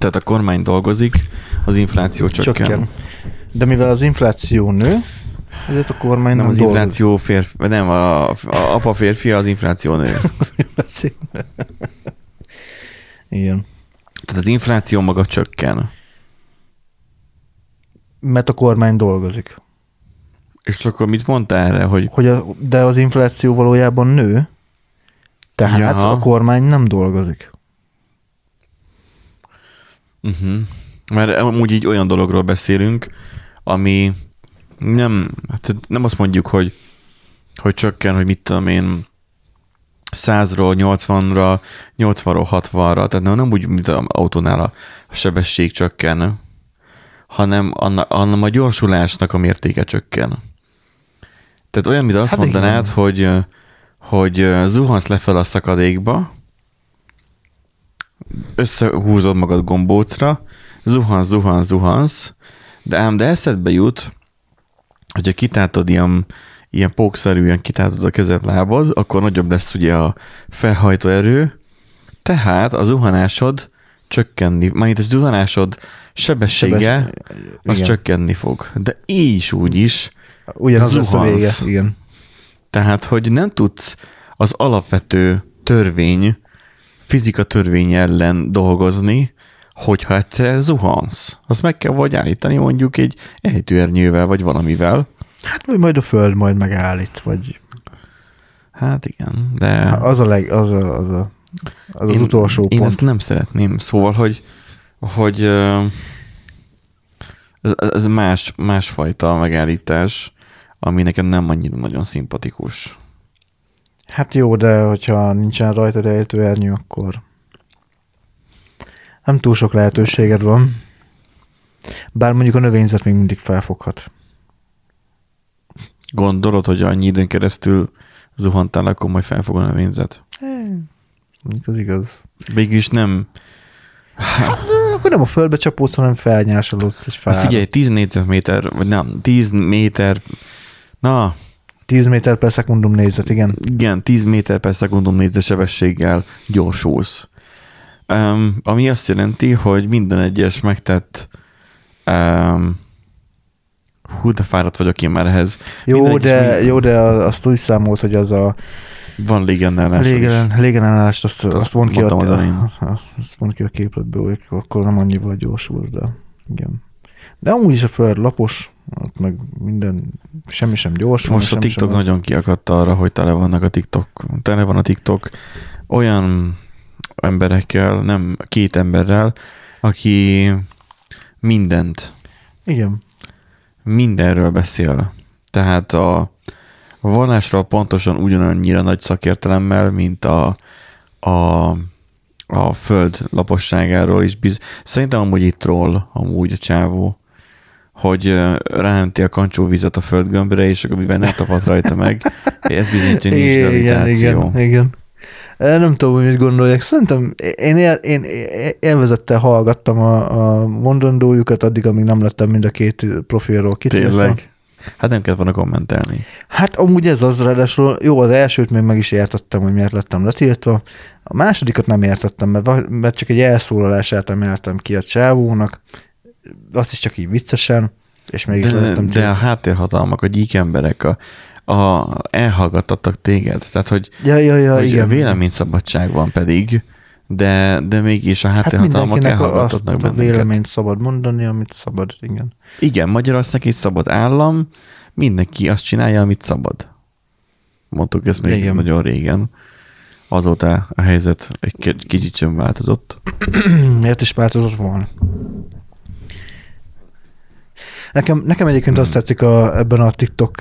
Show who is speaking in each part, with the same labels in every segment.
Speaker 1: Tehát a kormány dolgozik, az infláció csökken.
Speaker 2: Csökken. De mivel az infláció nő, ezért a kormány
Speaker 1: Nem,
Speaker 2: nem,
Speaker 1: az
Speaker 2: dolgozik.
Speaker 1: infláció férfi, nem, a, a apa férfi, az infláció nő.
Speaker 2: Igen.
Speaker 1: Tehát az infláció maga csökken.
Speaker 2: Mert a kormány dolgozik.
Speaker 1: És akkor mit mondta erre, hogy
Speaker 2: Hogy a, de az infláció valójában nő, tehát
Speaker 1: Jaha.
Speaker 2: a kormány nem dolgozik.
Speaker 1: Uh-huh. Mert amúgy így olyan dologról beszélünk, ami nem, hát nem azt mondjuk, hogy, hogy csökken, hogy mit tudom én, 100-ról 80-ra, 80-ról 60-ra, tehát nem, nem úgy, mint az autónál a sebesség csökken, hanem anna, hanem a gyorsulásnak a mértéke csökken. Tehát olyan, mint azt
Speaker 2: Hát
Speaker 1: hát
Speaker 2: igen.
Speaker 1: mondanád, hogy, hogy zuhansz lefelé a szakadékba, összehúzod magad gombócra, zuhansz, zuhansz, zuhansz, de ám de eszedbe jut, hogyha kitátod ilyen, ilyen pókszerűen kitátod a kezed lábad, akkor nagyobb lesz ugye a felhajtó erő, tehát a zuhanásod csökkenni, majd a zuhanásod sebessége,
Speaker 2: Sebes-
Speaker 1: az
Speaker 2: igen.
Speaker 1: csökkenni fog. De így is úgy is,
Speaker 2: Ugyanaz lesz a vége.
Speaker 1: Zuhansz.
Speaker 2: Igen.
Speaker 1: tehát, hogy nem tudsz az alapvető törvény, fizika törvény ellen dolgozni, hogyha egyszer zuhansz. Azt meg kell vagy állítani mondjuk egy ejtőernyővel, vagy valamivel.
Speaker 2: Hát vagy majd a föld majd megállít, vagy
Speaker 1: Hát igen, de
Speaker 2: az a, leg, az, a, az, a, az, az utolsó
Speaker 1: én
Speaker 2: pont.
Speaker 1: ezt nem szeretném. Szóval, hogy, hogy ez, ez más, másfajta megállítás, ami nekem nem annyira nagyon szimpatikus.
Speaker 2: Hát jó, de hogyha nincsen rajta ejtőernyő, akkor nem túl sok lehetőséged van. Bár mondjuk a növényzet még mindig felfoghat.
Speaker 1: Gondolod, hogy annyi időn keresztül zuhantál, akkor majd felfog a növényzet?
Speaker 2: Mondjuk az igaz.
Speaker 1: Végülis nem.
Speaker 2: De akkor nem a földbe csapódsz, hanem felnyásolódsz és fel.
Speaker 1: Hát figyelj, 10 négyzetméter, vagy nem, 10 méter, na,
Speaker 2: 10 méter per szekundum nézet, igen.
Speaker 1: igen, 10 méter per szekundum négyzetsebességgel gyorsulsz. Um, ami azt jelenti, hogy minden egyes megtett um, hú, de fáradt vagyok én már ehhez.
Speaker 2: Jó,
Speaker 1: Minden egyes
Speaker 2: de,
Speaker 1: mi-
Speaker 2: jó, de azt úgy számolt, hogy az a
Speaker 1: Van légellenállás.
Speaker 2: légen, légenállást, azt, azt, azt mond ki, a,
Speaker 1: elején.
Speaker 2: azt mond ki a képletből, hogy akkor nem annyival gyorsulsz, de igen. De amúgy is a föld lapos, ott meg minden, semmi sem gyorsul.
Speaker 1: Most a TikTok
Speaker 2: sem az-
Speaker 1: nagyon kiakadt arra, hogy tele vannak a TikTok, tele van a TikTok olyan emberekkel, nem két emberrel, aki mindent,
Speaker 2: Igen.
Speaker 1: mindenről beszél. Tehát a, vallásról pontosan ugyanannyira nagy szakértelemmel, mint a, a, a föld laposságáról is. Biz... Szerintem amúgy itt troll, amúgy a csávó, hogy ráönti a kancsóvizet a földgömbre, és akkor mivel nem tapad rajta meg, ez bizonyítja, hogy nincs
Speaker 2: igen,
Speaker 1: gravitáció.
Speaker 2: igen, igen. Nem tudom, hogy mit gondolják. Szerintem én, él, én élvezettel hallgattam a, a mondandójukat addig, amíg nem lettem mind a két profilról kitiltva.
Speaker 1: Tényleg? Hát nem kellett volna kommentelni.
Speaker 2: Hát amúgy ez az, ráadásul jó, az elsőt még meg is értettem, hogy miért lettem letiltva. A másodikat nem értettem, mert, mert csak egy elszólalását emeltem ki a csávónak, azt is csak így viccesen, és mégis
Speaker 1: De,
Speaker 2: lettem
Speaker 1: de a háttérhatalmak, a gyík emberek, a, a, elhallgattattak téged. Tehát, hogy,
Speaker 2: Ja, ja, ja,
Speaker 1: hogy
Speaker 2: igen.
Speaker 1: véleményszabadság van pedig, de, de mégis a
Speaker 2: Hát
Speaker 1: háttérhatalmak
Speaker 2: azt
Speaker 1: elhallgattatnak
Speaker 2: a
Speaker 1: bennünket.
Speaker 2: véleményt szabad mondani, amit szabad, igen.
Speaker 1: Igen, Magyarország egy szabad állam, mindenki azt csinálja, amit szabad. Mondtuk ezt még
Speaker 2: Igen.
Speaker 1: Nagyon régen. Azóta a helyzet egy ki- kicsit sem változott.
Speaker 2: Miért is változott volna? Nekem, nekem egyébként azt tetszik a, ebben a TikTok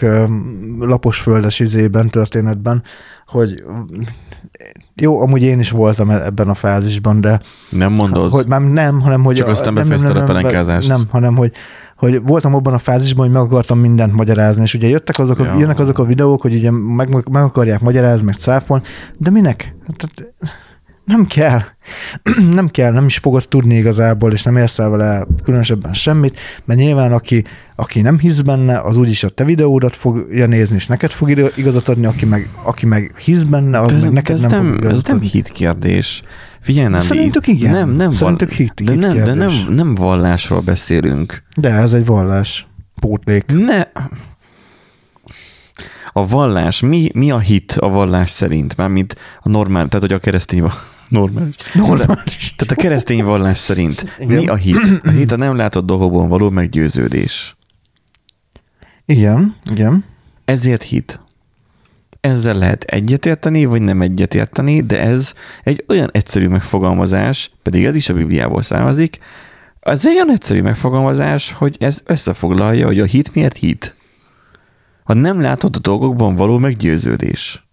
Speaker 2: lapos földes izében, történetben, hogy jó, amúgy én is voltam e- ebben a fázisban, de
Speaker 1: Nem mondod?
Speaker 2: hogy már nem, hanem hogy...
Speaker 1: Csak aztán
Speaker 2: nem,
Speaker 1: befejezted a pelenkázást.
Speaker 2: Nem, hanem hogy, hogy voltam abban a fázisban, hogy meg akartam mindent magyarázni, és ugye jöttek azok, a,
Speaker 1: Ja.
Speaker 2: jönnek azok a videók, hogy ugye meg, meg akarják magyarázni, meg cáfolni, de minek? Tehát nem kell. nem kell, nem is fogod tudni igazából, és nem érsz el vele különösebben semmit, mert nyilván aki, aki nem hisz benne, az úgyis a te videódat fogja nézni, és neked fog igazat adni, aki meg, aki meg hisz benne, az
Speaker 1: De ez,
Speaker 2: meg neked
Speaker 1: ez
Speaker 2: nem,
Speaker 1: nem,
Speaker 2: fog
Speaker 1: ez
Speaker 2: igazat
Speaker 1: nem
Speaker 2: adni.
Speaker 1: hit kérdés. Figyelj, nem.
Speaker 2: Szerintük igen.
Speaker 1: Nem, nem,
Speaker 2: Szerintük hit-
Speaker 1: de,
Speaker 2: hit
Speaker 1: nem, de nem, nem vallásról beszélünk.
Speaker 2: De ez egy vallás. Pótlék.
Speaker 1: Ne. A vallás, mi, mi a hit a vallás szerint? Mármint a normál, tehát hogy a keresztény normális.
Speaker 2: Normális.
Speaker 1: Tehát a keresztény vallás szerint
Speaker 2: Igen.
Speaker 1: mi a hit? A hit a nem látott dolgokban való meggyőződés.
Speaker 2: Igen, igen.
Speaker 1: Ezért hit. Ezzel lehet egyetérteni, vagy nem egyetérteni, de ez egy olyan egyszerű megfogalmazás, pedig ez is a Bibliából származik, ez egy olyan egyszerű megfogalmazás, hogy ez összefoglalja, hogy a hit miért hit. A nem látott dolgokban való meggyőződés.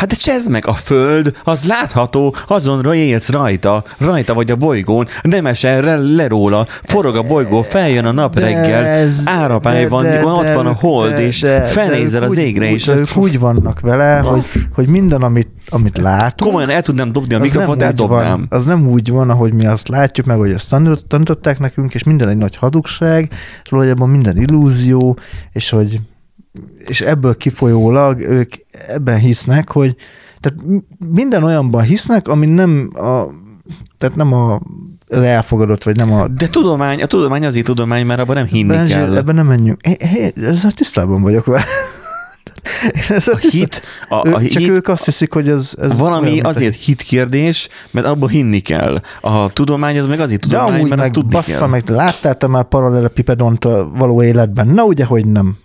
Speaker 1: Hát de csezd meg, a föld, az látható, azonra élsz rajta, rajta vagy a bolygón, nem esel le, róla, forog a bolygó, feljön a nap
Speaker 2: De
Speaker 1: reggel,
Speaker 2: ez-
Speaker 1: árapály
Speaker 2: de-
Speaker 1: van,
Speaker 2: de-
Speaker 1: ott
Speaker 2: de
Speaker 1: van a
Speaker 2: ők-
Speaker 1: hold,
Speaker 2: de-
Speaker 1: és
Speaker 2: de-
Speaker 1: felnézel
Speaker 2: ők
Speaker 1: az
Speaker 2: úgy-
Speaker 1: égre,
Speaker 2: úgy-
Speaker 1: és
Speaker 2: de
Speaker 1: azt
Speaker 2: ők úgy vannak vele, hogy, hogy minden, amit, amit látunk,
Speaker 1: komolyan el tudnám dobni a mikrofont, eldobnám.
Speaker 2: Van, az nem úgy van, ahogy mi azt látjuk, meg hogy tanít- tanították nekünk, és minden egy nagy hadugság, és valójában minden illúzió, és hogy és ebből kifolyólag ők ebben hisznek, hogy tehát minden olyanban hisznek, ami nem a, tehát nem a az elfogadott, vagy nem a
Speaker 1: De tudomány, a tudomány azért tudomány, mert abban nem hinni
Speaker 2: Benji,
Speaker 1: kell.
Speaker 2: ebben nem menjünk. Hé, hé, ezzel tisztában vagyok vele.
Speaker 1: A
Speaker 2: tiszta-
Speaker 1: hit, a, a
Speaker 2: Csak
Speaker 1: hit
Speaker 2: ők azt hiszik, hogy ez... ez
Speaker 1: valami
Speaker 2: olyan,
Speaker 1: azért hit kérdés, mert abban hinni kell. A tudomány az meg azért
Speaker 2: De
Speaker 1: tudomány,
Speaker 2: amúgy
Speaker 1: mert azt
Speaker 2: meg
Speaker 1: tudni
Speaker 2: bassza
Speaker 1: kell.
Speaker 2: meg, láttál te már parallelepipedont a való életben? Na ugye, hogy nem.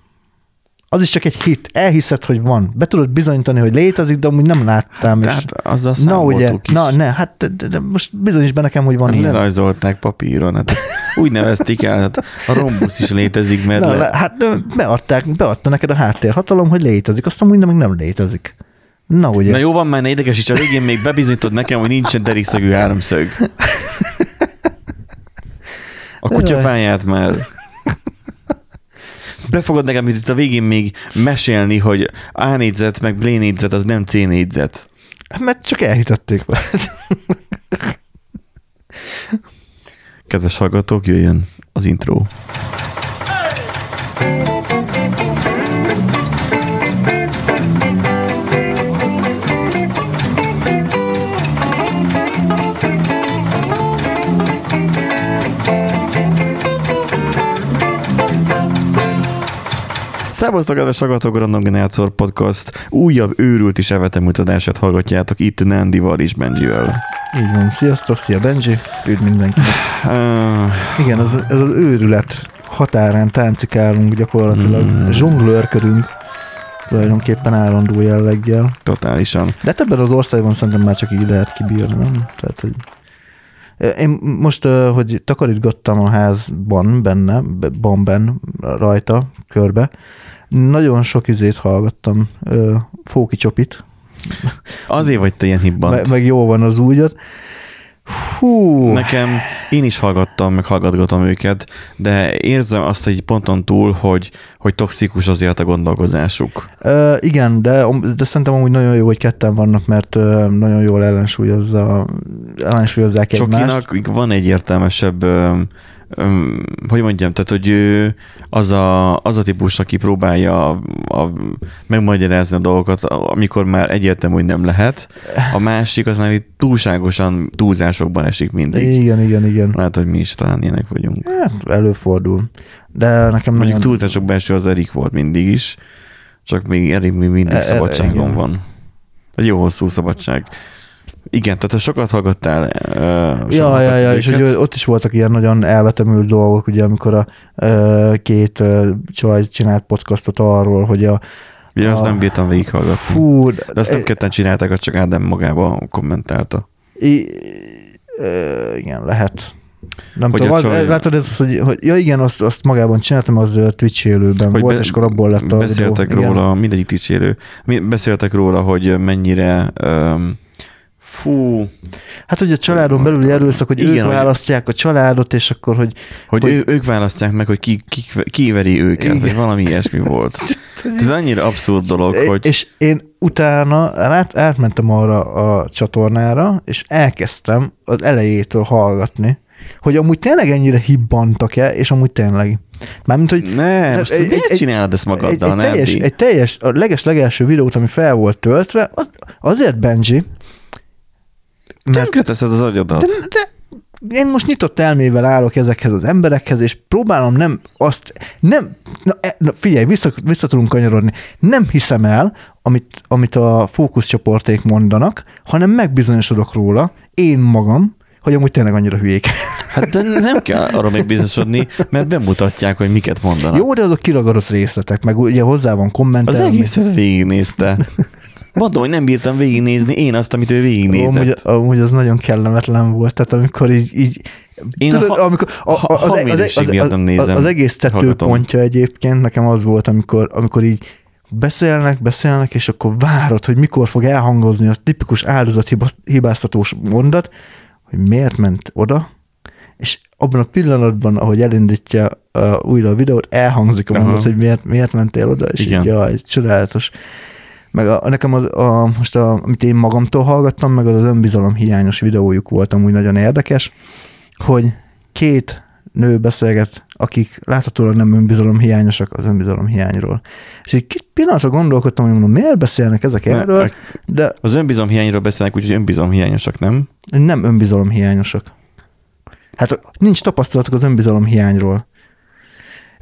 Speaker 2: Az is csak egy hit. Elhiszed, hogy van. Be tudod bizonyítani, hogy létezik, de amúgy nem láttam. És...
Speaker 1: Tehát azzal
Speaker 2: Na ugye,
Speaker 1: is.
Speaker 2: na ne, hát de, de, de most bizonyíts be nekem, hogy van
Speaker 1: Hát
Speaker 2: ilyen.
Speaker 1: Lerajzolták papíron, hát úgy nevezték el, hát a rombusz is létezik, mert
Speaker 2: Na,
Speaker 1: le,
Speaker 2: hát beadták, beadta neked a háttérhatalom, hogy létezik, azt amúgy meg nem létezik. Na ugye.
Speaker 1: Na jó van, már ne idegesíts, a végén még bebizonyítod nekem, hogy nincsen derékszögű háromszög. A kutyafáját már. Befogad nekem itt a végén még mesélni, hogy A négyzet meg B négyzet az nem C négyzet.
Speaker 2: Mert csak elhitették vele.
Speaker 1: Kedves hallgatók, jöjjön az intro. Szervusztok, kedves hallgatók, Random Generator Podcast újabb őrült és elvetemült adását hallgatjátok itt Nandival és Benjivel.
Speaker 2: Így van. Sziasztok, szia Benji, üdv mindenki.
Speaker 1: Uh,
Speaker 2: Igen, ez, ez az őrület határán táncikálunk gyakorlatilag,
Speaker 1: Mm.
Speaker 2: zsonglőrkörünk tulajdonképpen állandó jelleggel.
Speaker 1: totálisan.
Speaker 2: De hát ebben az országban szerintem már csak így lehet kibírni, nem? Tehát, hogy én most, hogy takarítgattam a házban benne, be- bomben rajta, körbe, nagyon sok izét hallgattam, ö, Fóki Csopit,
Speaker 1: Azért vagy te ilyen hibbant.
Speaker 2: meg, meg jó van az úgyat. Hú,
Speaker 1: Nekem, én is hallgattam, meg hallgatgatom őket, de érzem azt egy ponton túl, hogy, hogy toxikus azért a gondolkozásuk.
Speaker 2: Ö, igen, de, de szerintem amúgy nagyon jó, hogy ketten vannak, mert ö, nagyon jól ellensúlyozza, ellensúlyozzák egymást.
Speaker 1: Csokinak van egy értelmesebb, öm, hogy mondjam, tehát, hogy ő az a, az a típus, aki próbálja a, a, megmagyarázni a dolgokat, amikor már egyértelmű, hogy nem lehet. A másik az már túlságosan túlzásokban esik mindig.
Speaker 2: Igen, igen, igen.
Speaker 1: Lehet, hogy mi is talán ilyenek vagyunk.
Speaker 2: Hát, előfordul. De nekem
Speaker 1: Mondjuk
Speaker 2: nagyon...
Speaker 1: túlzásokban eső az Erik volt mindig is, csak még Erik még mindig
Speaker 2: E- e-
Speaker 1: szabadságon van. Egy jó hosszú szabadság. Igen, tehát te sokat hallgattál. Uh,
Speaker 2: Ja, ja, ja, és hogy ott is voltak ilyen nagyon elvetemült dolgok, ugye, amikor a ö, két ö, csaj csinált podcastot arról, hogy a
Speaker 1: Ugye azt
Speaker 2: a-
Speaker 1: nem bírtam végighallgatni.
Speaker 2: fú,
Speaker 1: De azt nem ketten csinálták, azt csak Ádám magába kommentálta.
Speaker 2: I, ö, igen, lehet. Nem
Speaker 1: Hogy
Speaker 2: tudom,
Speaker 1: csaj-
Speaker 2: látod, ez az, hogy, hogy, ja igen, azt, azt magában csináltam, az Twitch élőben
Speaker 1: Hogy
Speaker 2: volt,
Speaker 1: be-
Speaker 2: és akkor abból lett a
Speaker 1: Beszéltek
Speaker 2: videó.
Speaker 1: róla, mindegyik ticsérő, beszéltek róla, hogy mennyire um, Fú,
Speaker 2: Hát ugye a családon belüli erőszak, hogy
Speaker 1: Igen,
Speaker 2: ők
Speaker 1: hogy-
Speaker 2: választják a családot, és akkor, hogy
Speaker 1: hogy,
Speaker 2: Hogy-
Speaker 1: ő, ők választják meg, hogy ki, ki, ki veri őket,
Speaker 2: Igen.
Speaker 1: vagy valami ilyesmi volt. Ez annyira abszurd dolog, hogy
Speaker 2: És én utána át, átmentem arra a csatornára, és elkezdtem az elejétől hallgatni, hogy amúgy tényleg ennyire hibbantak-e, és amúgy tényleg. Mármint, hogy
Speaker 1: ne, most
Speaker 2: egy-
Speaker 1: egy,
Speaker 2: egy-
Speaker 1: csinálod ezt
Speaker 2: egy,
Speaker 1: magaddal,
Speaker 2: egy,
Speaker 1: nem?
Speaker 2: teljes, egy teljes, a leges legelső videót, ami fel volt töltve, az, azért Benji, mert
Speaker 1: Tönkre teszed az agyadat.
Speaker 2: de, de én most nyitott elmével állok ezekhez az emberekhez, és próbálom nem azt, nem, na, e- na figyelj, vissza, vissza tudunk kanyarodni, nem hiszem el, amit, amit a fókuszcsoporték mondanak, hanem megbizonyosodok róla, én magam, hogy amúgy tényleg annyira hülyék.
Speaker 1: Hát de nem kell arra még bizonyosodni, mert bemutatják, hogy miket mondanak.
Speaker 2: Jó, de azok kiragadott részletek, meg ugye hozzá van
Speaker 1: Az
Speaker 2: kommentelni.
Speaker 1: egészet végignézte. Mondom, hogy nem bírtam végignézni én azt, amit ő végignézett.
Speaker 2: Amúgy, amúgy az nagyon kellemetlen volt, tehát amikor így, így
Speaker 1: Én
Speaker 2: tudod,
Speaker 1: a ha-
Speaker 2: amikor a,
Speaker 1: ha-
Speaker 2: az, az, az,
Speaker 1: nézem,
Speaker 2: az egész tetőpontja egyébként nekem az volt, amikor, amikor így beszélnek, beszélnek, és akkor várod, hogy mikor fog elhangozni az tipikus áldozathibáztatós mondat, hogy miért ment oda, és abban a pillanatban, ahogy elindítja uh, újra a videót, elhangzik a mondat, hogy miért, miért mentél oda, és
Speaker 1: Igen.
Speaker 2: így, jaj, csodálatos. Meg a, nekem az, a, most a, amit én magamtól hallgattam, meg az az önbizalom hiányos videójuk volt amúgy nagyon érdekes, hogy két nő beszélget, akik láthatóan nem önbizalom hiányosak az önbizalom hiányról. És egy kis pillanatra gondolkodtam, hogy mondom, miért beszélnek ezek
Speaker 1: Ne,
Speaker 2: erről, de
Speaker 1: Az önbizom hiányról beszélnek, úgyhogy önbizom hiányosak, nem?
Speaker 2: nem önbizalom hiányosak. Hát nincs tapasztalatok az önbizalom hiányról.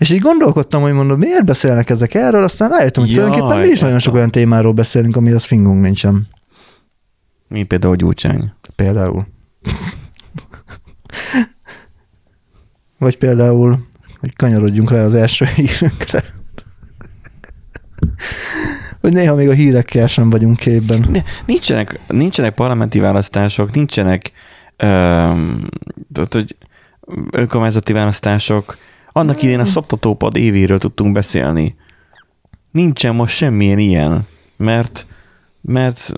Speaker 2: És így gondolkodtam, hogy mondom, miért beszélnek ezek erről, aztán rájöttem, hogy
Speaker 1: Jaj,
Speaker 2: tulajdonképpen mi is nagyon sok olyan témáról beszélünk, amihez fingunk nincsen.
Speaker 1: Mi például gyújtsány.
Speaker 2: Például. Vagy például, hogy kanyarodjunk le az első hírünkre. hogy néha még a hírekkel sem vagyunk képben.
Speaker 1: De nincsenek, nincsenek parlamenti választások, nincsenek öm, tehát, hogy önkormányzati választások. Annak idén a szoptatópad évéről tudtunk beszélni. Nincsen most semmilyen ilyen, mert mert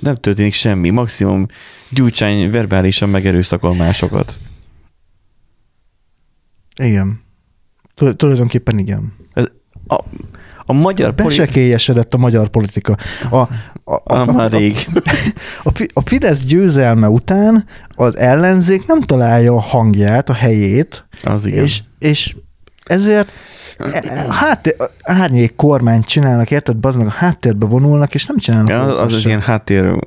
Speaker 1: nem történik semmi. Maximum gyújtsány verbálisan megerőszakol másokat.
Speaker 2: Igen. Tul- Tulajdonképpen igen.
Speaker 1: Ez, a, a magyar
Speaker 2: Besekélyesedett a magyar politika. A, a, a,
Speaker 1: Ah, már rég.
Speaker 2: A, a Fidesz győzelme után az ellenzék nem találja a hangját, a helyét,
Speaker 1: Az igen.
Speaker 2: és, és ezért hát, árnyék kormányt csinálnak, érted? Bazd meg a háttérbe vonulnak, és nem csinálnak.
Speaker 1: Ja, az, az, az ilyen háttér,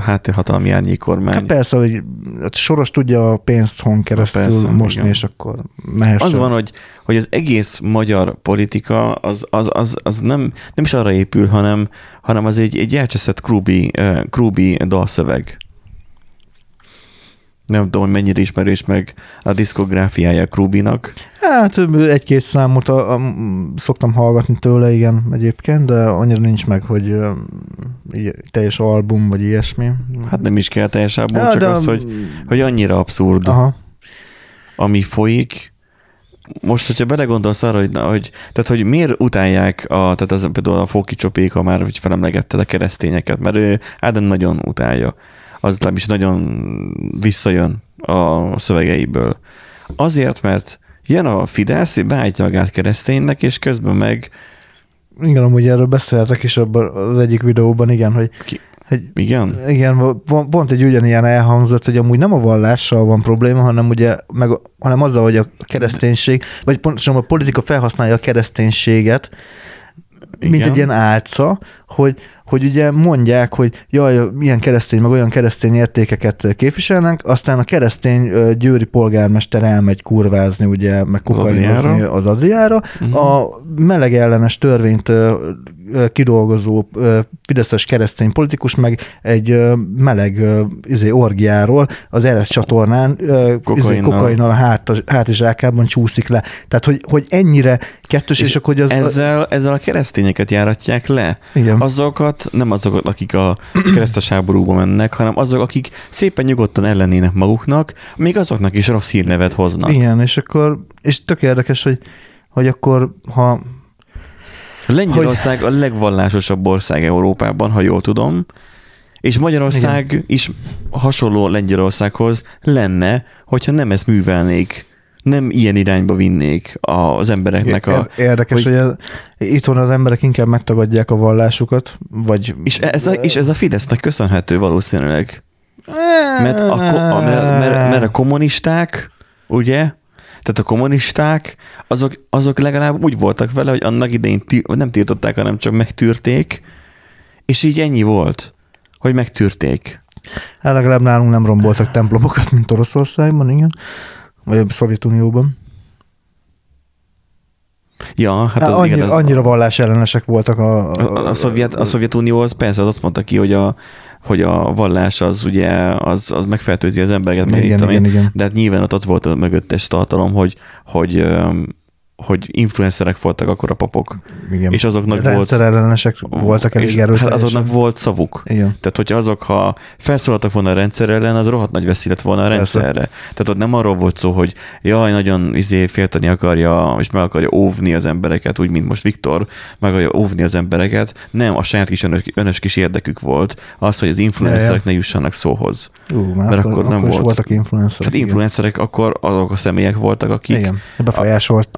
Speaker 1: háttérhatalmi árnyékormány.
Speaker 2: Hát persze, hogy Soros tudja a pénzt hon keresztül
Speaker 1: persze,
Speaker 2: mosni,
Speaker 1: igen.
Speaker 2: és akkor mehessen.
Speaker 1: Az van, hogy, hogy az egész magyar politika az, az, az, az nem, nem is arra épül, hanem, hanem az egy, egy elcseszett Krúbi, uh, Krúbi dalszöveg. Nem tudom, hogy mennyire ismerős meg a diszkográfiája Krúbinak.
Speaker 2: Hát egy-két számot a, a, szoktam hallgatni tőle, igen, egyébként, de annyira nincs meg, hogy így, teljes album, vagy ilyesmi.
Speaker 1: Hát nem is kell teljesen abból,
Speaker 2: Ja,
Speaker 1: csak
Speaker 2: de-
Speaker 1: az, hogy, hogy annyira abszurd,
Speaker 2: Aha.
Speaker 1: ami folyik. Most, hogyha belegondolsz arra, hogy, na, hogy, tehát, hogy miért utálják, a, tehát az, például a Fóki Csopék, ha már hogy felemlegetted a keresztényeket, mert ő Ádám nagyon utálja. Az is nagyon visszajön a szövegeiből. Azért, mert jön a Fidesz, beállítja magát kereszténynek, és közben meg
Speaker 2: Igen, amúgy erről beszéltek is abban az egyik videóban, igen, hogy,
Speaker 1: Ki-
Speaker 2: hogy
Speaker 1: igen,
Speaker 2: igen, pont egy ugyanilyen elhangzott, hogy amúgy nem a vallással van probléma, hanem ugye, meg, hanem azzal, hogy a kereszténység, vagy pontosan a politika felhasználja a kereszténységet, mint
Speaker 1: Igen.
Speaker 2: egy ilyen álca, hogy, hogy ugye mondják, hogy jaj, milyen keresztény, meg olyan keresztény értékeket képviselnek, aztán a keresztény győri polgármester elmegy kurvázni, ugye, meg kokainozni az Adriára.
Speaker 1: Mhm.
Speaker 2: A meleg ellenes törvényt kidolgozó fideszes keresztény politikus meg egy meleg izé, orgiáról az RS csatornán izé,
Speaker 1: kokainnal
Speaker 2: a hát, hátizsákában csúszik le. Tehát, hogy, hogy ennyire kettős, és, és akkor hogy az...
Speaker 1: ezzel, ezzel a keresztényeket járatják le.
Speaker 2: Igen.
Speaker 1: Azokat, nem azokat, akik a keresztes háborúba mennek, hanem azok, akik szépen nyugodtan ellenének maguknak, még azoknak is rossz hírnevet hoznak.
Speaker 2: Igen, és akkor, és tök érdekes, hogy, hogy akkor, ha
Speaker 1: Lengyelország a legvallásosabb ország Európában, ha jól tudom, És Magyarország Igen. is hasonló Lengyelországhoz lenne, hogyha nem ezt művelnék nem ilyen irányba vinnék az embereknek a...
Speaker 2: Érdekes, hogy, hogy itthon az emberek inkább megtagadják a vallásukat, vagy...
Speaker 1: És ez a, és ez a Fidesznek köszönhető valószínűleg. Mert a, a, mert, mert a kommunisták, ugye, tehát a kommunisták, azok, azok legalább úgy voltak vele, hogy annak idején ti, nem tiltották, hanem csak megtűrték, és így ennyi volt, hogy megtűrték.
Speaker 2: Hát legalább nálunk nem romboltak templomokat, mint Oroszországban, igen. Vagy a Szovjetunióban.
Speaker 1: Ja, hát,
Speaker 2: az annyira, igen, az, annyira vallás ellenesek voltak a...
Speaker 1: A, a, a, Szovjet, a Szovjetunió az persze az azt mondta ki, hogy a, hogy a vallás az ugye az, az megfertőzi az embereket, igen, igen, én, igen. de hát nyilván ott az volt a mögöttes tartalom, hogy, hogy hogy influencerek voltak akkor a papok.
Speaker 2: Igen.
Speaker 1: És azoknak
Speaker 2: Rendszer volt... ellenesek voltak elég erőteljesen.
Speaker 1: Hát azoknak volt szavuk.
Speaker 2: Igen.
Speaker 1: Tehát, hogyha azok, ha felszólaltak volna a rendszer ellen, az rohadt nagy veszély lett volna a rendszerre. Persze. Tehát ott nem arról volt szó, hogy jaj, nagyon izé félteni akarja, és meg akarja óvni az embereket, úgy, mint most Viktor, meg akarja óvni az embereket. Nem, a saját kis önös, önös kis érdekük volt az, hogy az influencerek ne jussanak szóhoz.
Speaker 2: Ú, már Mert akkor, akkor nem akkor volt. voltak influencerek.
Speaker 1: Hát influencerek akkor azok a személyek voltak, akik...
Speaker 2: Igen, befolyásolt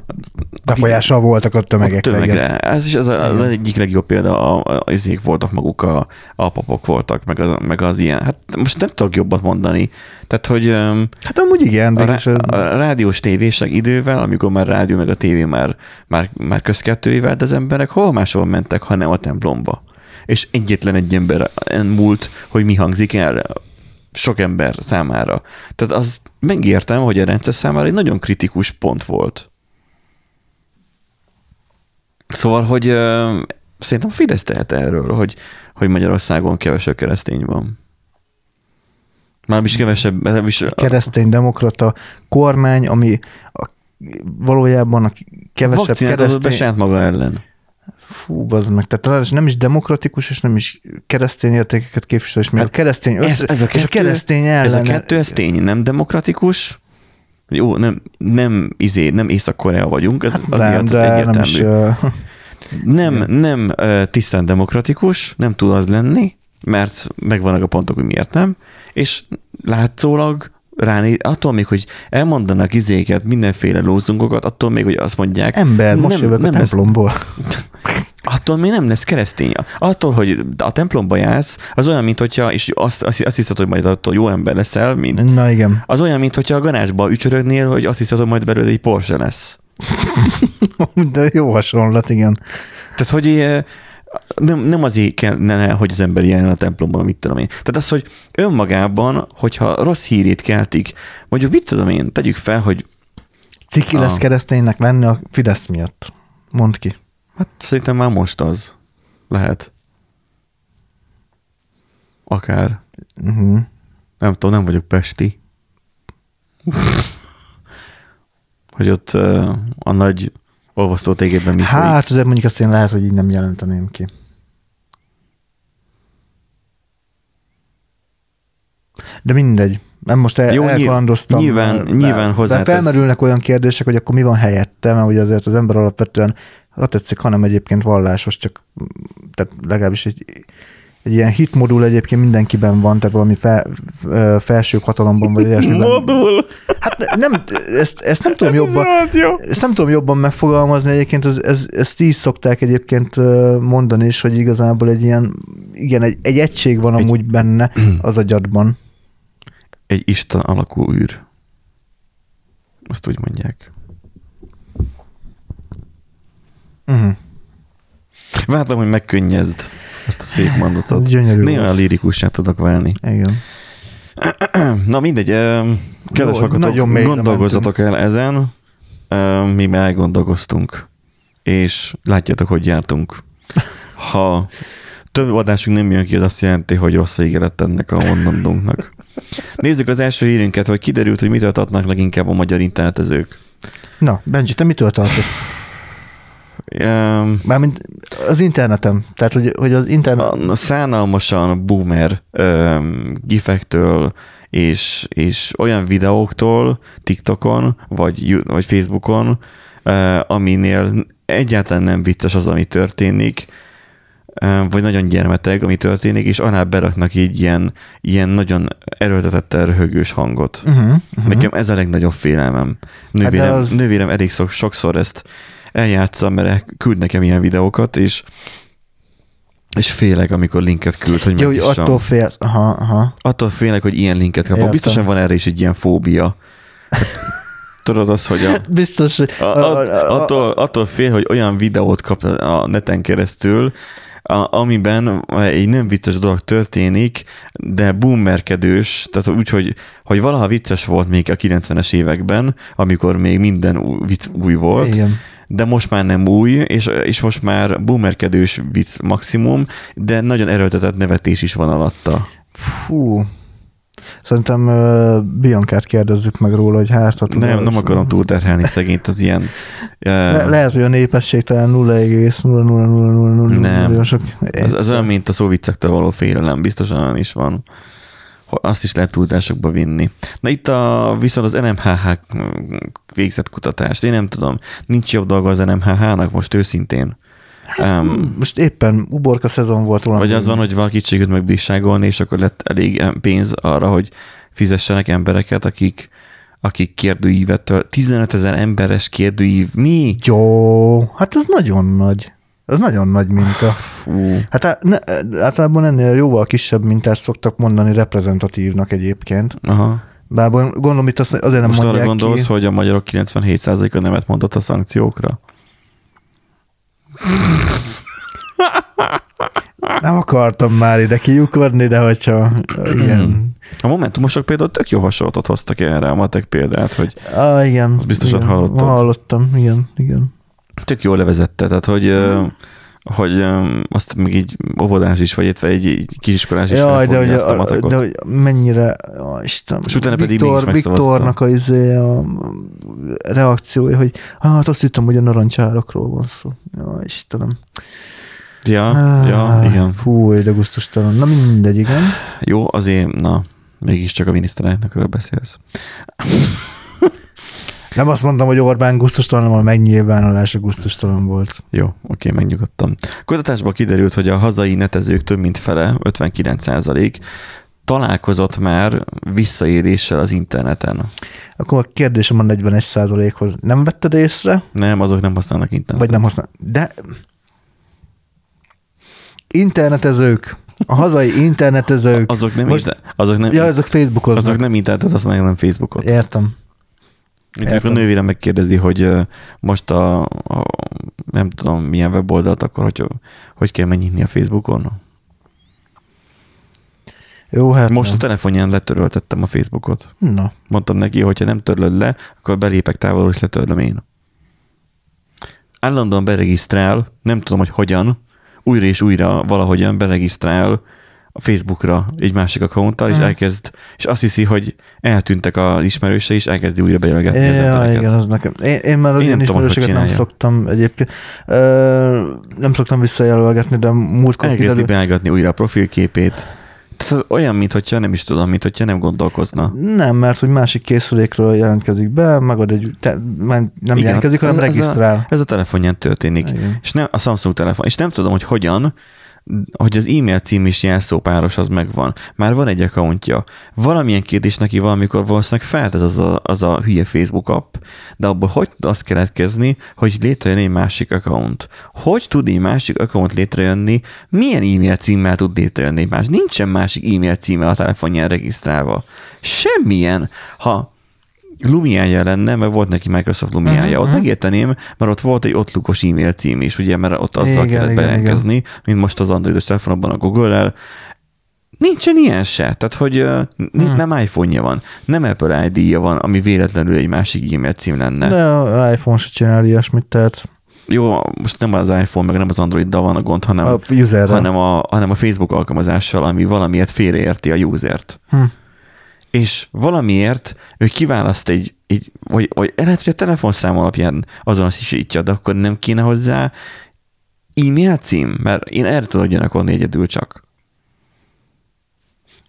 Speaker 2: befolyással voltak a tömegekre. A tömegre.
Speaker 1: Ez is az, az egyik legjobb példa, az voltak maguk, a, a papok voltak, meg az, meg az ilyen. Hát most nem tudok jobbat mondani. Tehát, hogy...
Speaker 2: Hát amúgy igen.
Speaker 1: A, rá, a rádiós tévések idővel, amikor már rádió meg a tévé már, már, már közkettői de az emberek hol máshol mentek, hanem a templomba. És egyetlen egy ember múlt, hogy mi hangzik el sok ember számára. Tehát az megértem, hogy a rendszer számára egy nagyon kritikus pont volt. Szóval, hogy uh, szerintem Fidesz tehet erről, hogy, hogy Magyarországon kevesebb keresztény van. Már is kevesebb. Is,
Speaker 2: keresztény demokrata kormány, ami a, valójában a kevesebb keresztény...
Speaker 1: be saját maga ellen.
Speaker 2: Fú, az meg. Tehát nem is demokratikus, és nem is keresztény értékeket képvisel, és még hát a keresztény össze, ez, ez a kettő, és a keresztény ellen...
Speaker 1: Ez a kettő, ez tény, nem demokratikus, jó, nem, nem, izé, nem Észak-Korea vagyunk, ez
Speaker 2: az nem, de nem is, uh...
Speaker 1: Nem, nem uh, tisztán demokratikus, nem tud az lenni, mert megvannak a pontok, hogy miért nem, és látszólag ráné, attól még, hogy elmondanak izéket, mindenféle lózunkokat, attól még, hogy azt mondják.
Speaker 2: Ember, most nem, jövök nem a templomból.
Speaker 1: Lesz, attól még nem lesz keresztény. Attól, hogy a templomba jársz, az olyan, mint hogyha, és azt, azt, azt hiszed, hogy majd attól jó ember leszel, mint,
Speaker 2: Na igen.
Speaker 1: az olyan, mint hogyha a garázsba ücsörögnél, hogy azt hiszed, hogy majd belőle egy Porsche lesz.
Speaker 2: De jó hasonlat, igen.
Speaker 1: Tehát, hogy nem, nem azért kellene, hogy az ember ilyen a templomban, mit tudom én. Tehát az, hogy önmagában, hogyha rossz hírét keltik, mondjuk mit tudom én, tegyük fel, hogy
Speaker 2: Ciki lesz a... kereszténynek lenni a Fidesz miatt. Mondd ki.
Speaker 1: Hát szerintem már most az. Lehet. Akár.
Speaker 2: Uh-huh.
Speaker 1: Nem tudom, nem vagyok pesti. hogy ott uh, a nagy olvasztó tégedben mi
Speaker 2: Hát folyik. azért mondjuk azt én lehet, hogy így nem jelenteném ki. De mindegy. Nem most el, Jó, elkalandoztam.
Speaker 1: Nyilván, mert, nyilván hozzá.
Speaker 2: felmerülnek olyan kérdések, hogy akkor mi van helyette, mert ugye azért az ember alapvetően, ha tetszik, hanem egyébként vallásos, csak tehát legalábbis egy, egy ilyen hitmodul egyébként mindenkiben van, tehát valami fel, felső hatalomban, vagy ilyesmiben.
Speaker 1: Modul!
Speaker 2: Hát nem, ezt, ezt nem tudom jobban, ezt nem tudom jobban megfogalmazni egyébként, ez, ez, ezt így szokták egyébként mondani is, hogy igazából egy ilyen, igen, egy, egy egység van amúgy egy, benne az agyadban.
Speaker 1: Egy Isten alakú űr. Azt úgy mondják.
Speaker 2: Uh-huh.
Speaker 1: Vártam, hogy megkönnyezd ezt a szép mondatot.
Speaker 2: Gyönyörű
Speaker 1: Néha lírikussá tudok válni.
Speaker 2: Igen.
Speaker 1: Na mindegy, kedves hallgatók, gondolkozzatok el ezen, mi már elgondolkoztunk, és látjátok, hogy jártunk. Ha több adásunk nem jön ki, az azt jelenti, hogy rossz ígéret ennek a mondandónknak. Nézzük az első hírünket, hogy kiderült, hogy mitől tartnak leginkább a magyar internetezők.
Speaker 2: Na, Benji, te mitől tartasz?
Speaker 1: Um,
Speaker 2: Mármint az internetem. Tehát, hogy, hogy az internet...
Speaker 1: A szánalmasan boomer um, gifektől és, és olyan videóktól TikTokon vagy, vagy Facebookon, uh, aminél egyáltalán nem vicces az, ami történik, vagy nagyon gyermeteg, ami történik, és alá beraknak így ilyen, ilyen nagyon erőltetett röhögős hangot.
Speaker 2: Uh-huh, uh-huh.
Speaker 1: Nekem ez a legnagyobb félelmem. Nővérem,
Speaker 2: az-
Speaker 1: az... nővérem elég szok, sokszor ezt eljátsza, mert küld nekem ilyen videókat, és és félek, amikor linket küld, hogy
Speaker 2: Jó, hogy attól félsz. Aha, aha.
Speaker 1: Attól félek, hogy ilyen linket kapok.
Speaker 2: Értem.
Speaker 1: Biztosan van erre is egy ilyen fóbia. Hát, Tudod az, hogy a,
Speaker 2: Biztos, hogy...
Speaker 1: a, a, attól, attól fél, hogy olyan videót kap a neten keresztül, a, amiben egy nem vicces dolog történik, de boomerkedős, tehát úgy, hogy, hogy valaha vicces volt még a 90-es években, amikor még minden új, vicc új volt,
Speaker 2: Igen.
Speaker 1: de most már nem új, és, és most már boomerkedős vicc maximum, de nagyon erőltetett nevetés is van alatta.
Speaker 2: Fú. Szerintem uh, Biancát kérdezzük meg róla, hogy hát... tud-
Speaker 1: Nem, nem akarom túlterhelni szegényt az ilyen...
Speaker 2: Le,
Speaker 1: uh,
Speaker 2: lehet, hogy a népességtelen 0,00000
Speaker 1: Nem.
Speaker 2: sok.
Speaker 1: Ez, ez olyan, mint a szóviccektől való félelem, biztosan olyan is van. Azt is lehet túlzásokba vinni. Na itt a, viszont az NMHH végzett kutatást, én nem tudom, nincs jobb dolga az NMHH-nak most őszintén. Um,
Speaker 2: Most éppen uborka szezon volt valami.
Speaker 1: vagy az van, hogy valakit sikerült megbírságolni, és akkor lett elég pénz arra, hogy fizessenek embereket, akik, akik kérdőívet, tölt- 15 ezer emberes kérdőív, mi?
Speaker 2: Jó, hát ez nagyon nagy. Ez nagyon nagy minta.
Speaker 1: Fú.
Speaker 2: Hát ne, általában ennél jóval kisebb mintát szoktak mondani reprezentatívnak egyébként.
Speaker 1: Aha.
Speaker 2: Bár gondolom itt azt azért nem
Speaker 1: Most arra
Speaker 2: mondják
Speaker 1: gondolsz,
Speaker 2: ki.
Speaker 1: hogy a magyarok 97%-a nemet mondott a szankciókra?
Speaker 2: Nem akartam már ide kiukodni, de hogyha ilyen...
Speaker 1: A Momentumosok például tök jó hasonlatot hoztak erre a matek példát, hogy
Speaker 2: Ah, igen.
Speaker 1: Biztosan
Speaker 2: igen.
Speaker 1: hallottad.
Speaker 2: Hallottam, igen, igen.
Speaker 1: tök jól levezette, tehát hogy, ö, hogy ö, azt még így óvodás is, vagy illetve egy, egy kisiskolás is
Speaker 2: Jaj, de hogy,
Speaker 1: ezt a
Speaker 2: a,
Speaker 1: matekot.
Speaker 2: de hogy mennyire, ó, Isten,
Speaker 1: És utána pedig
Speaker 2: Viktor,
Speaker 1: megszavazta.
Speaker 2: Viktornak a, izé, a reakciója, hogy hát azt hittem, hogy a narancsárakról van szó. Ja, Istenem.
Speaker 1: Ja,
Speaker 2: Ah,
Speaker 1: ja, igen.
Speaker 2: Fú, de gusztustalan. Na mindegy, igen.
Speaker 1: Jó, azért, na, mégiscsak a miniszterelnökről beszélsz.
Speaker 2: Nem azt mondtam, hogy Orbán gusztustalan, hanem a megnyilvánulása gusztustalan volt.
Speaker 1: Jó, oké, megnyugodtam. Kutatásból kiderült, hogy a hazai netezők több mint fele, 59% találkozott már visszaéléssel az interneten.
Speaker 2: Akkor a kérdésem a 41% hoz nem vetted észre,
Speaker 1: Nem, azok nem használnak internetet.
Speaker 2: vagy nem használ. De internetezők, a hazai internetezők.
Speaker 1: Azok nem,
Speaker 2: Most-
Speaker 1: Most... azok nem,
Speaker 2: Ja, ezek Facebookoznak.
Speaker 1: azok nem internetet használnak, hanem Facebookot.
Speaker 2: Értem.
Speaker 1: Itt a
Speaker 2: Értem.
Speaker 1: nővére megkérdezi, hogy most a, a, nem tudom milyen weboldalt, akkor hogy, hogy kell megnyitni a Facebookon.
Speaker 2: Jó, hát
Speaker 1: Most a
Speaker 2: nem.
Speaker 1: telefonján letöröltettem a Facebookot.
Speaker 2: Na,
Speaker 1: Mondtam neki, hogy ha nem törlöd le, akkor belépek távolról, és letörlöm én. Állandóan beregisztrál, nem tudom, hogy hogyan, újra és újra valahogyan beregisztrál a Facebookra egy másik accounttal, és elkezd, és azt hiszi, hogy eltűntek az ismerőse, és elkezdi újra bejelgetni az
Speaker 2: ja,
Speaker 1: embereket.
Speaker 2: igen, az nekem. Én, én már az
Speaker 1: Én hogy
Speaker 2: ismerősöket nem szoktam egyébként. Ö, nem szoktam visszajelölgetni, de múltkor
Speaker 1: Elkezdi
Speaker 2: kiderül-
Speaker 1: beállgatni újra a profilképét. Tehát az olyan, mintha nem is tudom, mintha nem gondolkozna.
Speaker 2: Nem, mert hogy másik készülékről jelentkezik be, megad egy, te, nem
Speaker 1: Igen,
Speaker 2: jelentkezik, hanem
Speaker 1: ez- ez a-
Speaker 2: regisztrál.
Speaker 1: Ez a telefonján történik.
Speaker 2: Igen.
Speaker 1: És nem a Samsung telefon. És nem tudom, hogy hogyan, hogy az e-mail cím is jelszópáros, az megvan. Már van egy accountja. Valamilyen kérdés neki valamikor valószínűleg feltesz az a, az a hülye Facebook app, de abból hogy tud az keletkezni, hogy létrejön egy másik account? Hogy tud egy másik account létrejönni? Milyen e-mail címmel tud létrejönni egy más? Nincsen másik e-mail címe a telefonján regisztrálva. Semmilyen. Ha Lumiája lenne, mert volt neki Microsoft Lumiája, uh-huh, ott
Speaker 2: mhm.
Speaker 1: megérteném, mert ott volt egy Outlookos e-mail cím is, ugye, mert ott azzal
Speaker 2: Igen,
Speaker 1: kellett
Speaker 2: igen,
Speaker 1: bejelentkezni, mint most az androidos telefonokban a Google-el. Nincsen ilyen se, tehát hogy uh,
Speaker 2: Hmm.
Speaker 1: nem iPhone-ja van, nem Apple ID-ja van, ami véletlenül egy másik e-mail cím lenne.
Speaker 2: De az iPhone se csinál ilyesmit, tehát
Speaker 1: Jó, most nem az iPhone, meg nem az Androiddal van a gond, hanem,
Speaker 2: a
Speaker 1: hanem, a, hanem a Facebook alkalmazással, ami valamiért félreérti a usert.
Speaker 2: Hm.
Speaker 1: És valamiért ő kiválaszt egy, egy vagy, vagy lehet, hogy a telefonszám alapján azonosítja, de akkor nem kéne hozzá e-mail cím, mert én erre tudok gyanakodni egyedül csak.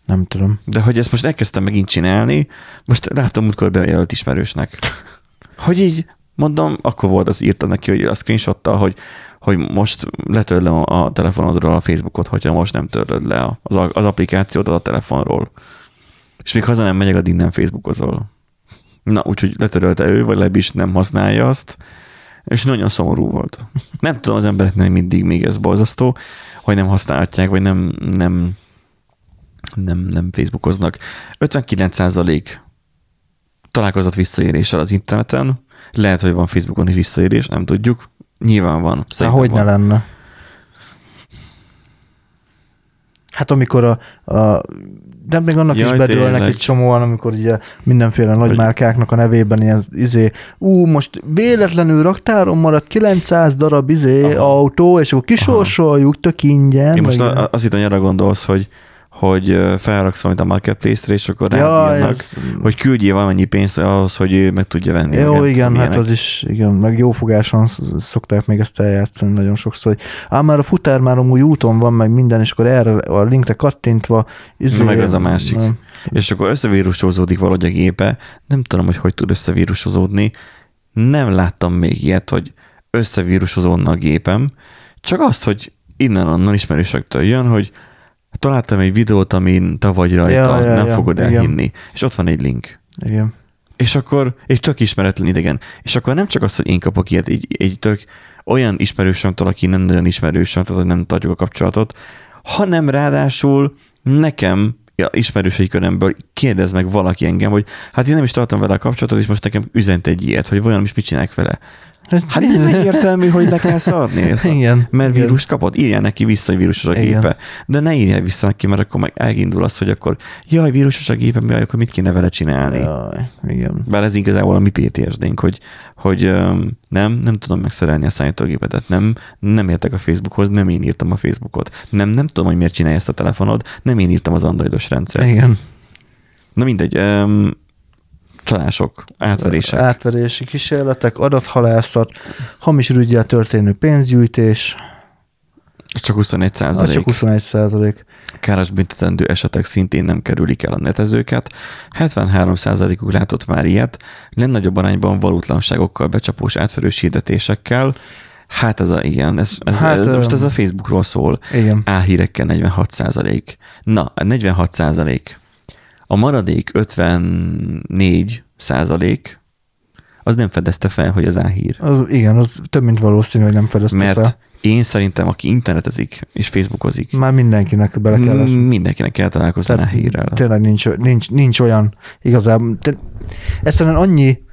Speaker 2: Nem tudom.
Speaker 1: De hogy ezt most elkezdtem megint csinálni, most látom múltkor bejelölt ismerősnek. Hogy így Mondom, akkor volt, az írtam neki, hogy a screenshottal, hogy, hogy most letörlöm a telefonodról a Facebookot, hogyha most nem törlöd le az, az applikációt a telefonról. És még haza nem megyek, addig nem Facebookozol. Na, úgyhogy letörölte ő, vagy legalábbis nem használja azt, és nagyon szomorú volt. Nem tudom, az embereknek mindig még ez borzasztó, hogy nem használhatják, vagy nem, nem, nem, nem Facebookoznak. 59% találkozott visszaéréssel az interneten, lehet, hogy van Facebookon is visszaérés, nem tudjuk. Nyilván van.
Speaker 2: Hát hogy ne lenne? Hát amikor a, a de még annak Jaj, is bedőlnek tényleg. egy csomóan, amikor ugye mindenféle nagymárkáknak a nevében ilyen izé, ú, most véletlenül raktáron maradt 900 darab izé Aha. autó, és akkor kisorsoljuk tök ingyen.
Speaker 1: Én most azt hittem, hogy arra gondolsz, hogy hogy felraksz valamit a marketplace-re, és akkor ja, ez... hogy küldjél valamennyi pénzt ahhoz, hogy ő meg tudja venni.
Speaker 2: Jó, igen, hát az is, igen, meg jó fogáson szokták még ezt eljátszani nagyon sokszor, hogy ám már a futár már amúgy úton van, meg minden, és akkor erre a linkre kattintva.
Speaker 1: Izé, meg ez a másik. Nem. És akkor összevírusozódik valahogy a gépe, nem tudom, hogy hogy tud összevírusozódni, nem láttam még ilyet, hogy összevírusozódna a gépem, csak azt, hogy innen-onnan ismerősektől jön, hogy találtam egy videót, amin te vagy rajta, ja, ja, nem ja, fogod igen. elhinni. És ott van egy link.
Speaker 2: Igen.
Speaker 1: És akkor egy tök ismeretlen idegen. És akkor nem csak az, hogy én kapok ilyet, egy, egy tök olyan ismerősömtől, aki nem nagyon ismerősöm, tehát hogy nem tartjuk a kapcsolatot, hanem ráadásul nekem ja, ismerősei körömből kérdez meg valaki engem, hogy hát én nem is tartom vele a kapcsolatot, és most nekem üzent egy ilyet, hogy vajon is mit csinálják vele. Hát nem egyértelmű, hogy le kell szadni ezt.
Speaker 2: Igen.
Speaker 1: Mert vírus kapott, írja neki vissza, hogy vírusos a igen. gépe. De ne írja vissza neki, mert akkor meg elindul az, hogy akkor jaj, vírusos a gépe, mi akkor mit kéne vele csinálni?
Speaker 2: Jaj, igen.
Speaker 1: Bár ez igazából a mi PTSD-nk, hogy, hogy nem, nem tudom megszerelni a számítógépet, nem, nem értek a Facebookhoz, nem én írtam a Facebookot. Nem, nem tudom, hogy miért csinálja ezt a telefonod, nem én írtam az androidos rendszert.
Speaker 2: Igen.
Speaker 1: Na mindegy, um, csalások, átverések.
Speaker 2: Átverési kísérletek, adathalászat, hamis rügyel történő pénzgyűjtés.
Speaker 1: Csak 21 százalék.
Speaker 2: Csak 21 százalék.
Speaker 1: Káros büntetendő esetek szintén nem kerülik el a netezőket. 73 százalékuk látott már ilyet, legnagyobb arányban valótlanságokkal, becsapós átverős hirdetésekkel. Hát ez a, igen, ez, ez, hát, ez, most ez a Facebookról szól.
Speaker 2: Igen.
Speaker 1: Álhírekkel 46 százalék. Na, 46 százalék a maradék 54 százalék az nem fedezte fel, hogy az áhír.
Speaker 2: Az, igen, az több mint valószínű, hogy nem fedezte
Speaker 1: Mert
Speaker 2: fel.
Speaker 1: én szerintem, aki internetezik és facebookozik.
Speaker 2: Már mindenkinek bele kell.
Speaker 1: Mindenkinek kell találkozni a hírrel.
Speaker 2: Tényleg nincs, nincs, nincs olyan igazából. Egyszerűen annyi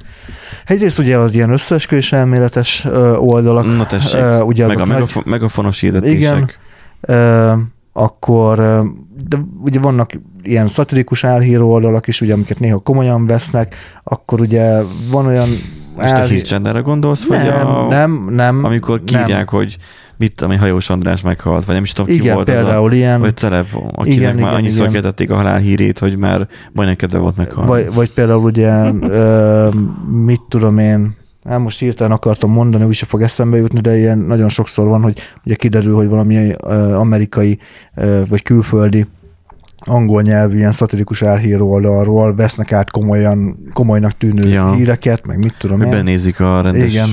Speaker 2: Egyrészt ugye az ilyen összeesküvés elméletes oldalak.
Speaker 1: Na tessék, ugye meg a nagy, megafonos hirdetések.
Speaker 2: Igen, akkor de ugye vannak ilyen szatirikus álhíró oldalak is, ugye, amiket néha komolyan vesznek, akkor ugye van olyan
Speaker 1: most a hírcsendára gondolsz,
Speaker 2: nem,
Speaker 1: vagy
Speaker 2: a... Nem, nem.
Speaker 1: Amikor kírják, nem. hogy mit tudom, Hajós András meghalt, vagy nem is tudom,
Speaker 2: igen,
Speaker 1: ki volt
Speaker 2: például
Speaker 1: az a,
Speaker 2: ilyen.
Speaker 1: vagy celeb, akinek igen, már annyiszor kérdették a halálhírét, hogy már majdnem kedve volt meghalni.
Speaker 2: Vagy, vagy például ugye, ö, mit tudom én, Hát most hirtelen akartam mondani, úgyse fog eszembe jutni, de ilyen nagyon sokszor van, hogy ugye kiderül, hogy valami amerikai vagy külföldi angol nyelvű ilyen szatirikus álhíró oldalról vesznek át komolyan, komolynak tűnő ja. híreket, meg mit tudom
Speaker 1: én. Benézik a rendes, Igen.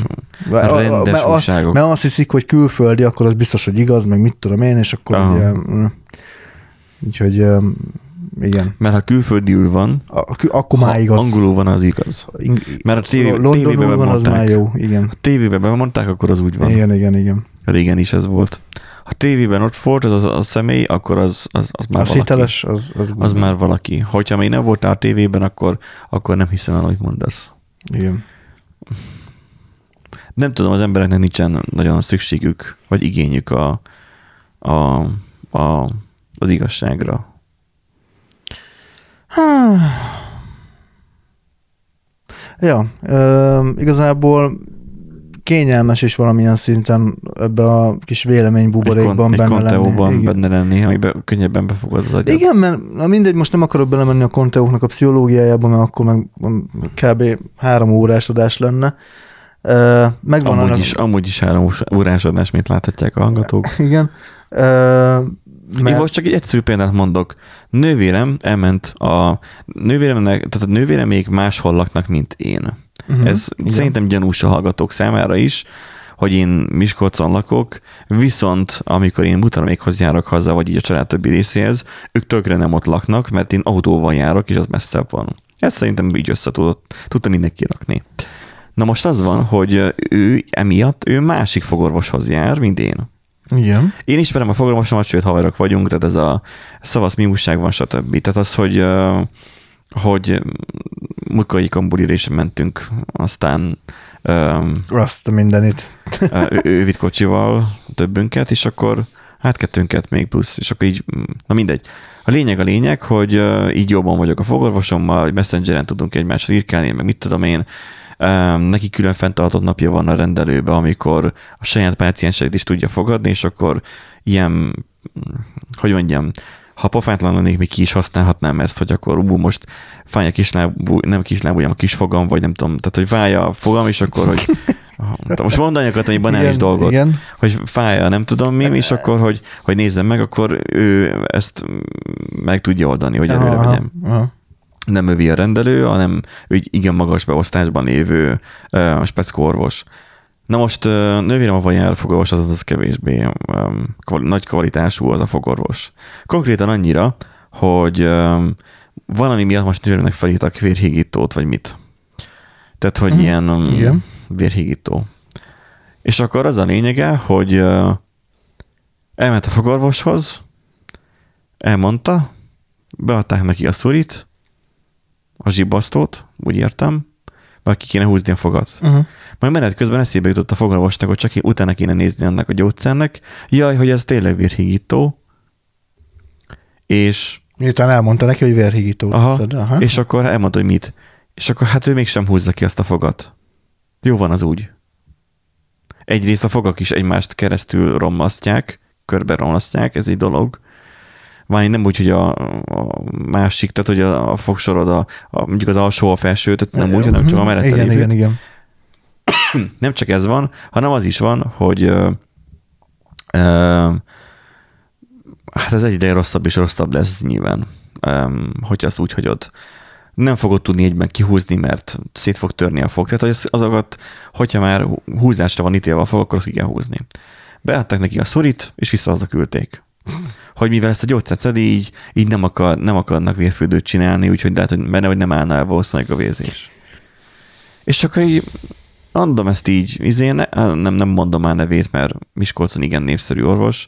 Speaker 1: A rendes
Speaker 2: a, újságok. Mert azt hiszik, hogy külföldi, akkor az biztos, hogy igaz, meg mit tudom én, és akkor Aha. ugye... Úgyhogy igen.
Speaker 1: Mert ha külföldiül van,
Speaker 2: a, akkor már igaz.
Speaker 1: angolul van, az igaz. Mert a tévé,
Speaker 2: tévében van, az már jó, igen.
Speaker 1: Ha tévében bemondták, akkor az úgy van.
Speaker 2: Igen, igen, igen.
Speaker 1: Régen is ez volt. Ha tévében ott volt az a, a személy, akkor az, az, az már
Speaker 2: az
Speaker 1: valaki.
Speaker 2: hiteles, az, az,
Speaker 1: az már valaki. Hogyha még nem voltál a tévében, akkor, akkor nem hiszem el, hogy mondasz.
Speaker 2: Igen.
Speaker 1: Nem tudom, az embereknek nincsen nagyon szükségük, vagy igényük a, a, a, az igazságra.
Speaker 2: Ja, ö, igazából kényelmes is valamilyen szinten ebbe a kis véleménybuborékban
Speaker 1: benne lenni. benne lenni, amiben könnyebben befogad az agyat.
Speaker 2: Igen, mert na mindegy, most nem akarok belemenni a konteóknak a pszichológiájába, mert akkor meg kb. három órás adás lenne.
Speaker 1: Megvan amúgy, annak... is, amúgy is három órás adás, mint láthatják a hallgatók.
Speaker 2: Igen.
Speaker 1: Mert... Én most csak egy egyszerű példát mondok. Nővérem elment a nővéremnek, tehát a nővéremék máshol laknak, mint én. Uh-huh. Ez Igen. szerintem gyanús a hallgatók számára is, hogy én Miskolcon lakok, viszont amikor én Butamékhoz járok haza, vagy így a család többi részéhez, ők tökre nem ott laknak, mert én autóval járok, és az messze van. Ezt szerintem így össze tudott, tudta mindenki rakni. Na most az van, hogy ő emiatt, ő másik fogorvoshoz jár, mint én.
Speaker 2: Igen.
Speaker 1: Én ismerem a fogorvosomat, sőt haverok vagyunk, tehát ez a szavasz mi újság van, stb. Tehát az, hogy hogy Mukai bulira is mentünk, aztán
Speaker 2: um, azt mindenit.
Speaker 1: ő, ő vitt kocsival többünket, és akkor hát kettőnket még plusz, és akkor így, na mindegy. A lényeg a lényeg, hogy így jobban vagyok a fogorvosommal, hogy messengeren tudunk egymásra írkálni, meg mit tudom én, um, neki külön fenntartott napja van a rendelőbe, amikor a saját pácienseit is tudja fogadni, és akkor ilyen, hogy mondjam, ha pofátlan lennék, még ki is használhatnám ezt, hogy akkor ú, most fáj a kislábú, nem kislábújam, a kisfogam, vagy nem tudom, tehát hogy fáj a fogam, és akkor, hogy most mondani akartam egy banális igen, dolgot, igen. hogy fáj a nem tudom mi, és akkor, hogy, hogy nézzem meg, akkor ő ezt meg tudja oldani, hogy előre aha, vegyem. Aha. Nem övi a rendelő, hanem ő igen magas beosztásban lévő uh, speckó orvos. Na most nővérem a vajár fogorvos, az az kevésbé um, nagy kvalitású az a fogorvos. Konkrétan annyira, hogy um, valami miatt most nővéremnek felírtak vérhígítót, vagy mit. Tehát, hogy uh-huh. ilyen um, Igen. vérhígító. És akkor az a lényege, hogy uh, elment a fogorvoshoz, elmondta, beadták neki a szurit, a zsibasztót, úgy értem, vagy ki kéne húzni a fogat. Uh-huh. Majd menet közben eszébe jutott a fogorvosnak, hogy csak utána kéne nézni annak a gyógyszernek. Jaj, hogy ez tényleg vérhigító. És...
Speaker 2: Miután elmondta neki, hogy vérhigító.
Speaker 1: Aha, szed, aha. És akkor elmondta, hogy mit. És akkor hát ő mégsem húzza ki azt a fogat. Jó van az úgy. Egyrészt a fogak is egymást keresztül romlasztják, körbe romlasztják, ez egy dolog. Már nem úgy, hogy a, a másik, tehát hogy a, a fogsorod, a, a, mondjuk az alsó, a felső, tehát nem úgy, hanem csak a mellette
Speaker 2: Igen, lévőt. igen, igen.
Speaker 1: nem csak ez van, hanem az is van, hogy ö, ö, hát ez egyre rosszabb és rosszabb lesz nyilván, ö, hogyha azt úgy hagyod. Nem fogod tudni egyben kihúzni, mert szét fog törni a fog. Tehát hogy azokat, hogyha már húzásra van ítélve a fog, akkor azt ki kell húzni. Beadták neki a szorit, és vissza küldték hogy mivel ezt a gyógyszert szedi, így, így nem, akar, nem akarnak vérfürdőt csinálni, úgyhogy lehet, hogy benne, hogy nem állna el valószínűleg a vérzés. És csak így mondom ezt így, izé, ne, nem, nem mondom már nevét, mert Miskolcon igen népszerű orvos,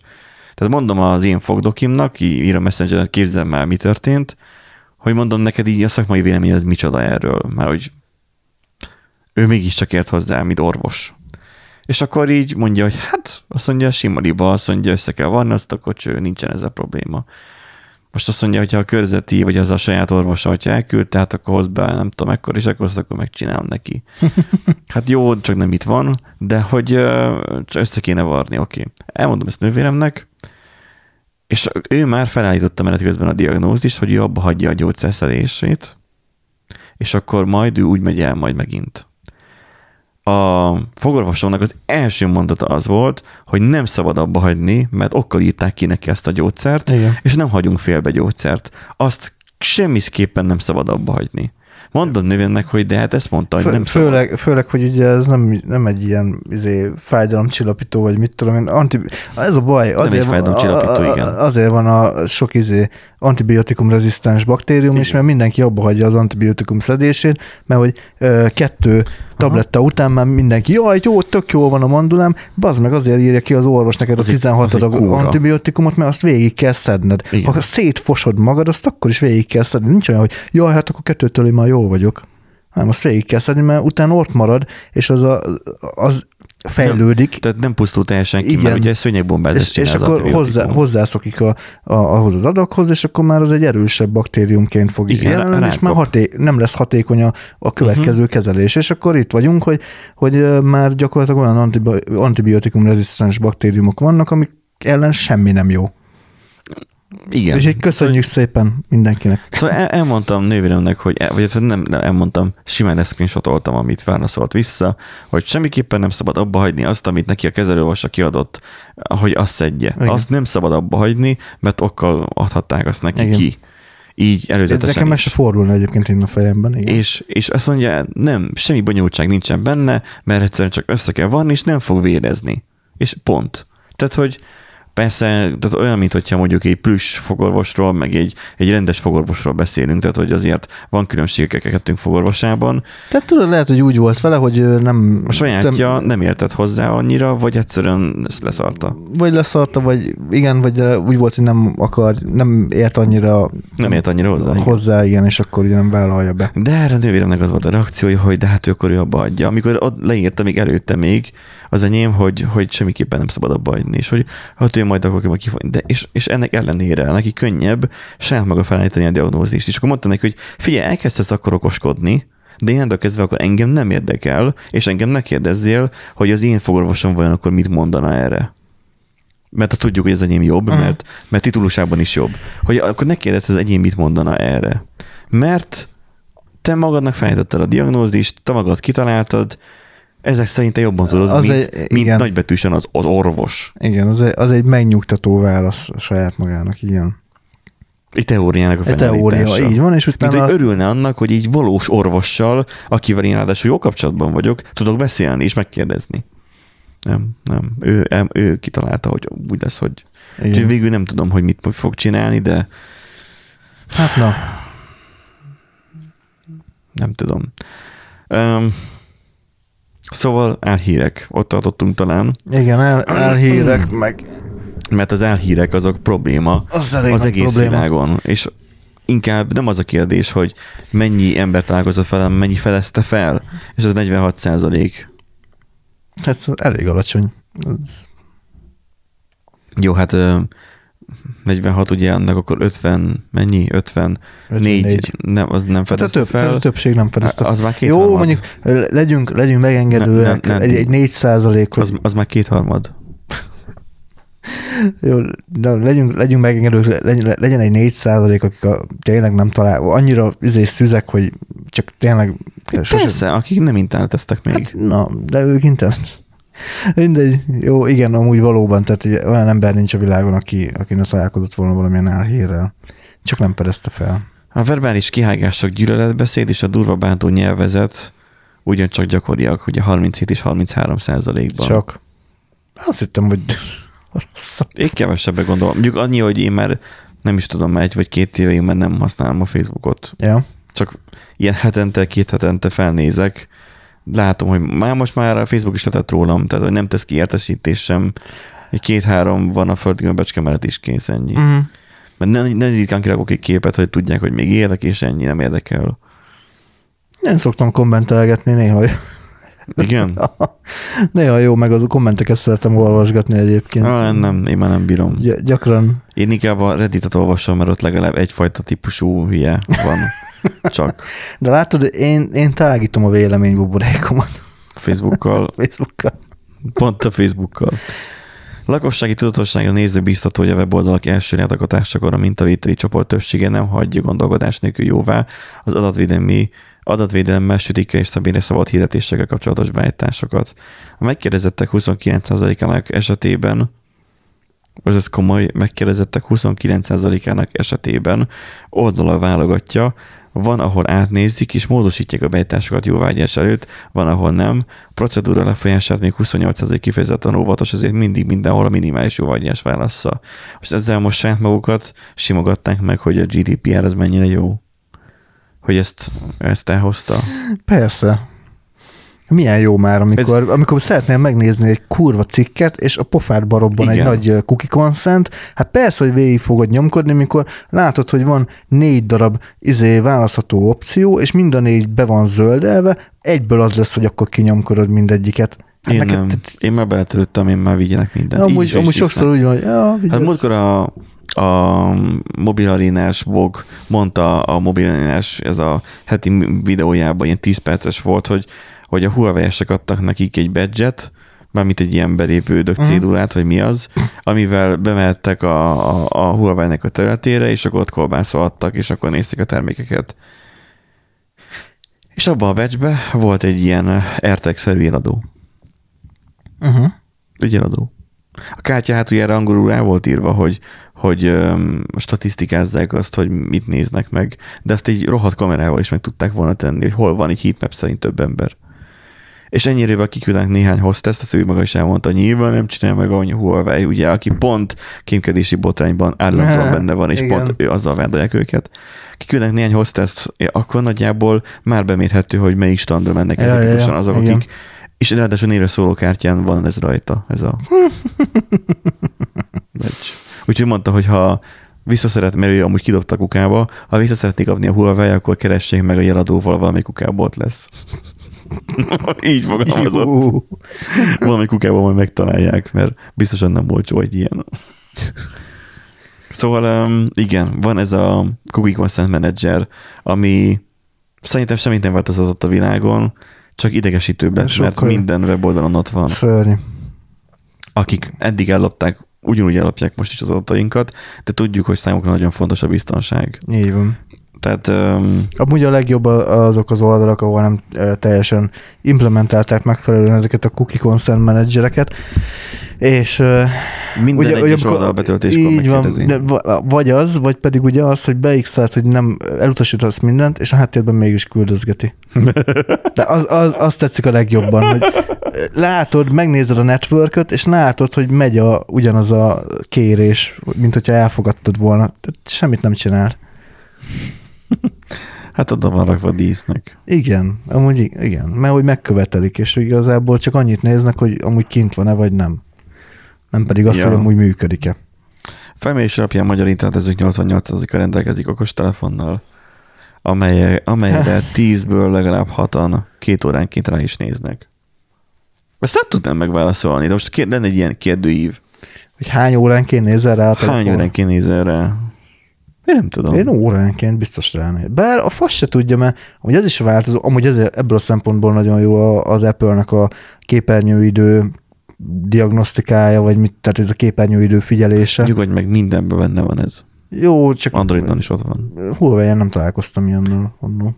Speaker 1: tehát mondom az én fogdokimnak, ír a messengeret, képzelem már, mi történt, hogy mondom neked így a szakmai vélemény, ez micsoda erről, mert hogy ő mégiscsak ért hozzá, mint orvos. És akkor így mondja, hogy hát azt mondja, simaliba, azt mondja, össze kell varni azt a kocső, nincsen ez a probléma. Most azt mondja, hogyha a körzeti, vagy az a saját orvosa, hogyha elküld, tehát akkor hoz be, nem tudom, ekkor és akkor azt akkor megcsinálom neki. Hát jó, csak nem itt van, de hogy össze kéne varni, oké. Okay. Elmondom ezt nővéremnek, és ő már felállította menet közben a diagnózist, hogy ő abba hagyja a gyógyszerszedését, és akkor majd ő úgy megy el majd megint a fogorvosomnak az első mondata az volt, hogy nem szabad abba hagyni, mert okkal írták ki neki ezt a gyógyszert, Igen. és nem hagyunk félbe gyógyszert. Azt semmiképpen nem szabad abba hagyni. Mondod nővénnek, hogy de hát ezt mondta, hogy nem
Speaker 2: főleg, szabad. Főleg, hogy ugye ez nem, nem egy ilyen izé, fájdalomcsillapító, vagy mit tudom én. Anti, ez a baj.
Speaker 1: Azért, nem egy van, igen.
Speaker 2: Azért van a sok izé, antibiotikum rezisztens baktérium igen. is, mert mindenki abba hagyja az antibiotikum szedését, mert hogy ö, kettő tabletta Aha. után már mindenki, jaj, jó, tök jó van a mandulám, bazd meg azért írja ki az orvos neked az a 16 adag antibiotikumot, mert azt végig kell szedned. Igen. Ha szétfosod magad, azt akkor is végig kell szedni. Nincs olyan, hogy jaj, hát akkor kettőtől én már jól vagyok. Nem, azt végig kell szedni, mert utána ott marad, és az, a, az fejlődik.
Speaker 1: Nem, tehát nem pusztul teljesen ki, Igen. mert ugye szőnyegbombázást
Speaker 2: és, és akkor hozzá, hozzászokik a, a, ahhoz az adaghoz, és akkor már az egy erősebb baktériumként fog Igen, jelenni, és már haté, nem lesz hatékony a, a következő uh-huh. kezelés. És akkor itt vagyunk, hogy, hogy már gyakorlatilag olyan antibiotikum rezisztens baktériumok vannak, amik ellen semmi nem jó.
Speaker 1: Igen.
Speaker 2: És így köszönjük szépen mindenkinek.
Speaker 1: Szóval el, elmondtam nővéremnek, hogy el, vagy nem, nem elmondtam, simán ezt screenshotoltam, amit válaszolt vissza, hogy semmiképpen nem szabad abba hagyni azt, amit neki a kezelőorvosa kiadott, hogy azt szedje.
Speaker 2: Igen.
Speaker 1: Azt nem szabad abba hagyni, mert okkal adhatták azt neki
Speaker 2: Igen.
Speaker 1: ki. Így előzetesen
Speaker 2: Nekem
Speaker 1: is.
Speaker 2: se fordulna egyébként én a fejemben. Igen.
Speaker 1: És, és azt mondja, nem, semmi bonyolultság nincsen benne, mert egyszerűen csak össze kell vanni, és nem fog vérezni. És pont. Tehát, hogy persze, tehát olyan, mint hogyha mondjuk egy plusz fogorvosról, meg egy, egy rendes fogorvosról beszélünk, tehát hogy azért van különbségek a kettőnk fogorvosában.
Speaker 2: Tehát tudod, lehet, hogy úgy volt vele, hogy nem...
Speaker 1: A sajátja nem értett hozzá annyira, vagy egyszerűen leszarta.
Speaker 2: Vagy leszarta, vagy igen, vagy úgy volt, hogy nem akar, nem ért annyira
Speaker 1: Nem ért annyira hozzá. igen.
Speaker 2: hozzá, igen, és akkor ugye nem vállalja be.
Speaker 1: De erre a nővéremnek az volt a reakciója, hogy de hát ő akkor ő abba adja. Amikor ott leírta még előtte még az enyém, hogy, hogy semmiképpen nem szabad abba adni, és hogy hát ő majd akkor majd kifog. De és, és, ennek ellenére neki könnyebb saját maga felállítani a diagnózist. És akkor mondta neki, hogy figyelj, elkezdesz akkor okoskodni, de innentől kezdve akkor engem nem érdekel, és engem ne kérdezzél, hogy az én fogorvosom vajon akkor mit mondana erre. Mert azt tudjuk, hogy az enyém jobb,
Speaker 2: Mhm.
Speaker 1: mert, mert titulusában is jobb. Hogy akkor ne kérdezz, az enyém mit mondana erre. Mert te magadnak felállítottad a diagnózist, te magad kitaláltad, ezek szerint te jobban tudod,
Speaker 2: Az
Speaker 1: mint,
Speaker 2: egy-
Speaker 1: mint
Speaker 2: igen.
Speaker 1: nagybetűsen az, az orvos.
Speaker 2: Igen, az egy, az egy megnyugtató válasz saját magának, igen.
Speaker 1: Egy teóriának a
Speaker 2: teória, így van, és
Speaker 1: Mint
Speaker 2: utána
Speaker 1: hogy
Speaker 2: azt,
Speaker 1: örülne annak, hogy így valós orvossal, akivel én ráadásul jó kapcsolatban vagyok, tudok beszélni és megkérdezni. Nem, nem. Ő, em- ő kitalálta, hogy úgy lesz, hogy...
Speaker 2: igen.
Speaker 1: Úgyhogy végül nem tudom, hogy mit fog csinálni, de
Speaker 2: Hát na,
Speaker 1: nem tudom. Um, szóval elhírek. Ott tartottunk talán,
Speaker 2: igen, el, elhírek, meg
Speaker 1: mert az elhírek azok probléma
Speaker 2: az elég
Speaker 1: az egész
Speaker 2: probléma.
Speaker 1: világon. És inkább nem az a kérdés, hogy mennyi ember találkozott fel, mennyi felezte fel. És ez 46 százalék.
Speaker 2: Ez elég alacsony. Ez,
Speaker 1: Jó, hát 46 ugye annak akkor 50, mennyi? 54,
Speaker 2: 54.
Speaker 1: nem, az nem
Speaker 2: hát a,
Speaker 1: fedezte
Speaker 2: több,
Speaker 1: fel.
Speaker 2: a többség nem fedezte.
Speaker 1: Az már két
Speaker 2: Jó, mondjuk legyünk, legyünk megengedőek,
Speaker 1: Ne- ne- ne-
Speaker 2: egy, egy 4 százalék,
Speaker 1: Az, az már kétharmad.
Speaker 2: jó, de legyünk, legyünk megengedők, legyen, legyen egy 4 százalék, akik a, tényleg nem talál, annyira izé szüzek, hogy csak tényleg sose,
Speaker 1: Persze, akik nem interneteztek még.
Speaker 2: Hát, na, de ők internet. Mindegy. Jó, igen, amúgy valóban, tehát ugye, olyan ember nincs a világon, aki, aki ne találkozott volna valamilyen álhírrel. Csak nem fedezte fel.
Speaker 1: A verbális kihágások, gyűlöletbeszéd és a durva bántó nyelvezet ugyancsak gyakoriak, ugye 37 és 33 százalékban.
Speaker 2: Csak. Azt hittem, hogy rosszabb.
Speaker 1: Én kevesebbet gondolom. Mondjuk annyi, hogy én már nem is tudom, egy vagy két éve én már nem használom a Facebookot.
Speaker 2: Ja.
Speaker 1: Csak ilyen hetente, két hetente felnézek, látom, hogy már most már a Facebook is letett rólam, tehát hogy nem tesz ki értesítés sem. Egy két-három van a földgömböcske becske mellett is kész ennyi. Mm. Mert ne, ne ritkán kirakok egy képet, hogy tudják, hogy még élek, és ennyi nem érdekel.
Speaker 2: Én szoktam kommentelgetni néha.
Speaker 1: Igen?
Speaker 2: néha jó, meg az kommenteket szeretem olvasgatni egyébként.
Speaker 1: ah, nem, én már nem bírom.
Speaker 2: Gy- gyakran.
Speaker 1: Én inkább a Redditet olvasom, mert ott legalább egyfajta típusú hülye van. Csak
Speaker 2: De látod, én, én tágítom a véleménybuborékomat
Speaker 1: Facebookkal,
Speaker 2: Facebookkal.
Speaker 1: pont a Facebookkal. Lakossági tudatosságra nézve biztató, hogy a weboldalak első látogatásakor a mintavételi csoport többsége nem hagyja gondolkodás nélkül jóvá az adatvédelmi adatvédelemmel, sütikkel és szabére szabad hirdetésekkel kapcsolatos beállításokat. A megkérdezettek 29%-ának esetében az ez komoly, megkérdezettek 29%-ának esetében oldala válogatja, van, ahol átnézik és módosítják a beállításokat jóvágyás előtt, van, ahol nem. A procedúra lefolyását még 28% kifejezetten óvatos, ezért mindig mindenhol a minimális jóvágyás válassza. Most ezzel most saját magukat simogatták meg, hogy a GDPR az mennyire jó. Hogy ezt, ezt elhozta.
Speaker 2: Persze. Milyen jó már, amikor, Ez... amikor szeretnél megnézni egy kurva cikket, és a pofádba robban egy nagy cookie consent, hát persze, hogy végig fogod nyomkodni, mikor látod, hogy van négy darab izé választható opció, és mind a négy be van zöldelve, egyből az lesz, hogy akkor kinyomkodod mindegyiket. Hát
Speaker 1: Én
Speaker 2: neked-
Speaker 1: nem.
Speaker 2: tehát-
Speaker 1: Én már beletörődtem, én már vigyenek mindent. Így
Speaker 2: Amúgy,
Speaker 1: is,
Speaker 2: amúgy sokszor úgy van, hogy ja,
Speaker 1: Hát múltkor a, a mobilarénás blog mondta a mobilarénás, ez a heti videójában ilyen 10 perces volt, hogy, hogy a Huawei-esek adtak nekik egy badge mármint egy ilyen belépődök
Speaker 2: Mhm.
Speaker 1: cédulát, vagy mi az, amivel bemehettek a, a, a Huawei-nek a területére, és akkor ott kolbászolhattak, és akkor nézték a termékeket. És abban a batchbe volt egy ilyen AirTag-szerű eladó.
Speaker 2: Uh-huh.
Speaker 1: Egy eladó. A kártya hátuljára angolul el volt írva, hogy, hogy öm, statisztikázzák azt, hogy mit néznek meg, de ezt egy rohadt kamerával is meg tudták volna tenni, hogy hol van egy heatmap szerint több ember. És ennyire kiküldenek néhány hostess, azt ő maga is elmondta, hogy nyilván nem csinál meg a Huawei, ugye, aki pont kémkedési botrányban állandóan benne van, és
Speaker 2: Igen.
Speaker 1: pont ő azzal vádolják őket. Kiküldenek néhány hostess, akkor nagyjából már bemérhető, hogy melyik standra mennek
Speaker 2: Ja,
Speaker 1: ja,
Speaker 2: ja,
Speaker 1: azok,
Speaker 2: igen.
Speaker 1: akik és ráadásul névre szóló kártyán van ez rajta, ez a. Úgyhogy mondta, hogy ha visszaszeret, mert ő amúgy kidobta a kukába, ha vissza szeretnék kapni a Huawei, akkor keressék meg a jeladóval, valami kukából lesz. Így fogalmazott.
Speaker 2: Jó.
Speaker 1: Valami kukában majd megtalálják, mert biztosan nem olcsó egy ilyen. Szóval um, igen, van ez a Cookie Consent Manager, ami szerintem semmit nem változott a világon, csak idegesítőbb lett, mert minden weboldalon ott van.
Speaker 2: Szörnyű.
Speaker 1: Akik eddig ellopták, ugyanúgy ellopják most is az adatainkat, de tudjuk, hogy számukra nagyon fontos a biztonság.
Speaker 2: Így van.
Speaker 1: Tehát um,
Speaker 2: Amúgy a legjobb azok az oldalak, ahol nem teljesen implementálták megfelelően ezeket a cookie consent managereket, és
Speaker 1: minden
Speaker 2: ugye,
Speaker 1: egyes oldal betöltéskor
Speaker 2: így van, de va- vagy az, vagy pedig ugye az, hogy beixelt, hogy nem elutasítasz mindent, és a háttérben mégis küldözgeti. De az, az, az tetszik a legjobban, hogy látod, megnézed a networköt, és látod, hogy megy a, ugyanaz a kérés, mint hogyha elfogadtad volna. Tehát semmit nem csinál.
Speaker 1: Hát oda van rakva dísznek.
Speaker 2: Igen, amúgy igen, mert hogy megkövetelik, és igazából csak annyit néznek, hogy amúgy kint van-e, vagy nem. Nem pedig azt,
Speaker 1: Ja.
Speaker 2: hogy amúgy működik-e.
Speaker 1: Felmérés alapján magyar internetezők 88%-a rendelkezik okostelefonnal, amely, amelyre 10-ből legalább 6-an két óránként rá is néznek. Ezt nem tudnám megválaszolni, de most kér- lenne egy ilyen kérdőív.
Speaker 2: Hogy hány óránként nézel rá a
Speaker 1: Hány
Speaker 2: telefon?
Speaker 1: óránként nézel rá? Én nem tudom.
Speaker 2: Én óránként biztos ránéz. Bár a fasz se tudja, mert amúgy ez is változó, amúgy ez, ebből a szempontból nagyon jó az Apple-nek a képernyőidő diagnosztikája, vagy mit, tehát ez a képernyőidő figyelése.
Speaker 1: Nyugodj meg, mindenben benne van ez.
Speaker 2: Jó, csak
Speaker 1: Androidon is ott van.
Speaker 2: Huawei-en nem találkoztam ilyennel, mondom.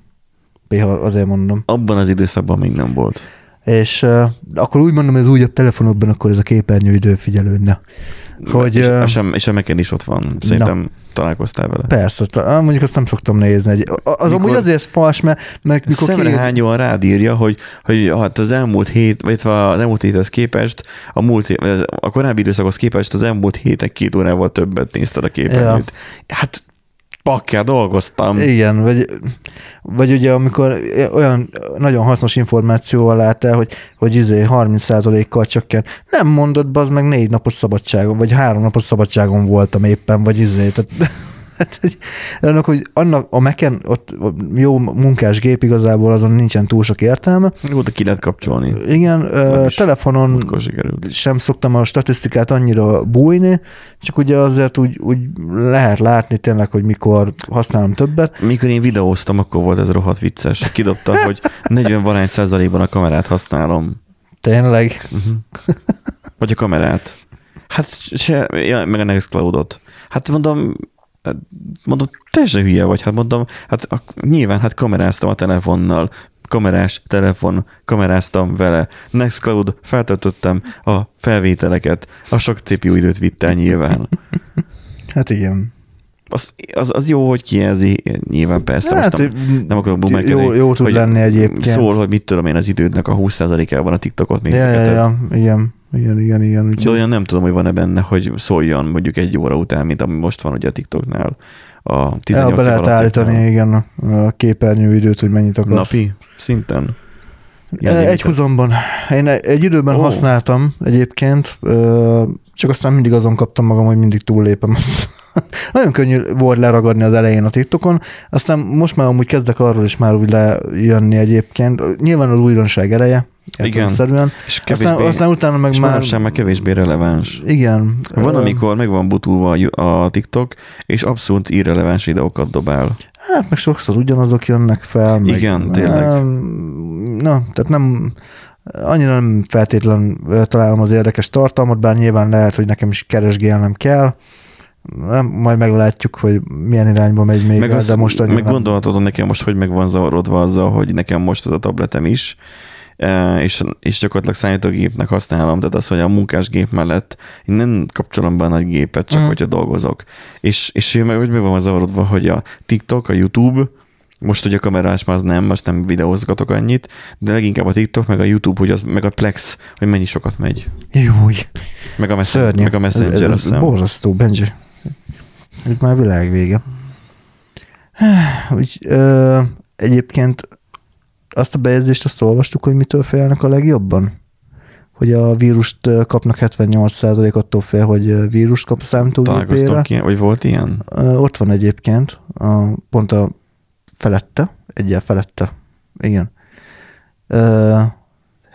Speaker 2: Néha azért mondom.
Speaker 1: Abban az időszakban még nem volt.
Speaker 2: És uh, akkor úgy mondom, hogy az újabb telefonokban akkor ez a képernyőidő figyelő, na. Hogy,
Speaker 1: és,
Speaker 2: ö,
Speaker 1: és, a, és a Mac-en is ott van. Szerintem találkoztál vele.
Speaker 2: Persze, mondjuk azt nem szoktam nézni. Egy, az
Speaker 1: Mikor-
Speaker 2: amúgy azért fals, mert, mert mikor
Speaker 1: Szemre
Speaker 2: kiír-
Speaker 1: hányóan rád írja, hogy, hogy hát az elmúlt hét, vagy illetve az elmúlt héthez képest, a, múlt, a korábbi időszakhoz képest az elmúlt hétek két órával többet nézted a képernyőt. Ja. Hát pakká dolgoztam.
Speaker 2: Igen, vagy, vagy ugye amikor olyan nagyon hasznos információval láttál, hogy, hogy izé 30%-kal csökken. Nem mondod, bazd meg négy napos szabadságon, vagy három napos szabadságon voltam éppen, vagy izé. Tehát, hát, hogy annak, hogy annak a Mac-en ott jó munkás gép igazából azon nincsen túl sok értelme.
Speaker 1: De ki lehet kapcsolni.
Speaker 2: Igen, ö, telefonon sem szoktam a statisztikát annyira bújni, csak ugye azért úgy, úgy lehet látni tényleg, hogy mikor használom többet.
Speaker 1: Mikor én videóztam, akkor volt ez rohadt vicces. Kidobta, hogy 40 valány százalékban a kamerát használom.
Speaker 2: Tényleg.
Speaker 1: Vagy a kamerát. Hát se, ja, meg a Nextcloud-ot. Hát mondom, mondom, teljesen hülye vagy. Hát mondom, hát a, nyilván hát kameráztam a telefonnal, kamerás telefon, kameráztam vele. Nextcloud, feltöltöttem a felvételeket, a sok CPU időt vitt el nyilván.
Speaker 2: Hát igen.
Speaker 1: Az, az, az jó, hogy kijelzi, nyilván persze,
Speaker 2: Hát,
Speaker 1: most nem, nem akarok bumerkedni,
Speaker 2: jó- jó tud
Speaker 1: hogy
Speaker 2: lenni egyébként.
Speaker 1: Szól, hogy mit tudom én, az idődnek a 20%-ában a TikTokot
Speaker 2: Ja, ja,
Speaker 1: nézegeted.
Speaker 2: ja, igen, igen, igen, igen.
Speaker 1: De
Speaker 2: Úgyhogy,
Speaker 1: olyan nem tudom, hogy van-e benne, hogy szóljon mondjuk egy óra után, mint ami most van ugye a TikToknál. A 18
Speaker 2: el be lehet állítani, igen, a, a képernyőidőt, hogy mennyit akarsz.
Speaker 1: Napi szinten? Ilyen
Speaker 2: E, Egy húzomban. Én egy időben oh. használtam egyébként, csak aztán mindig azon kaptam magam, hogy mindig túllépem azt. Nagyon könnyű volt leragadni az elején a TikTokon, aztán most már amúgy kezdek arról is már úgy lejönni egyébként. Nyilván az újdonság eleje,
Speaker 1: Igen.
Speaker 2: Értelemszerűen.
Speaker 1: És kevésbé,
Speaker 2: Aztán, aztán utána meg
Speaker 1: és
Speaker 2: már...
Speaker 1: manapság már kevésbé releváns.
Speaker 2: Igen.
Speaker 1: Van, amikor meg van butulva a- TikTok, és abszolút irreleváns videókat dobál.
Speaker 2: Hát meg sokszor ugyanazok jönnek fel. Meg,
Speaker 1: Igen, tényleg.
Speaker 2: Na, tehát nem, Annyira nem feltétlen találom az érdekes tartalmat, bár nyilván lehet, hogy nekem is keresgélnem kell. Nem, majd meglátjuk, hogy milyen irányba megy még,
Speaker 1: Meg, azt,
Speaker 2: de most
Speaker 1: meg
Speaker 2: nem.
Speaker 1: gondolhatod nekem most, hogy meg van zavarodva azzal, hogy nekem most az a tabletem is, és, és gyakorlatilag számítógépnek használom, tehát az, hogy a munkásgép mellett én nem kapcsolom be a nagy gépet, csak mm. hogyha dolgozok. És, és meg hogy meg van zavarodva, hogy a TikTok, a YouTube, most, hogy a kamerás már az nem, most nem videózgatok annyit, de leginkább a TikTok, meg a YouTube, hogy az, meg a Plex, hogy mennyi sokat megy.
Speaker 2: Júj,
Speaker 1: Meg a,
Speaker 2: szörnyű.
Speaker 1: meg a Messenger,
Speaker 2: ez, ez, borzasztó, Benji. Itt már világ vége. Úgy, ö, egyébként azt a bejegyzést azt olvastuk, hogy mitől félnek a legjobban? Hogy a vírust kapnak 78% attól fél, hogy vírust kap a számítógépére.
Speaker 1: Ilyen, vagy volt ilyen?
Speaker 2: Ott van egyébként, a, pont a felette, egyel felette, igen. Ö,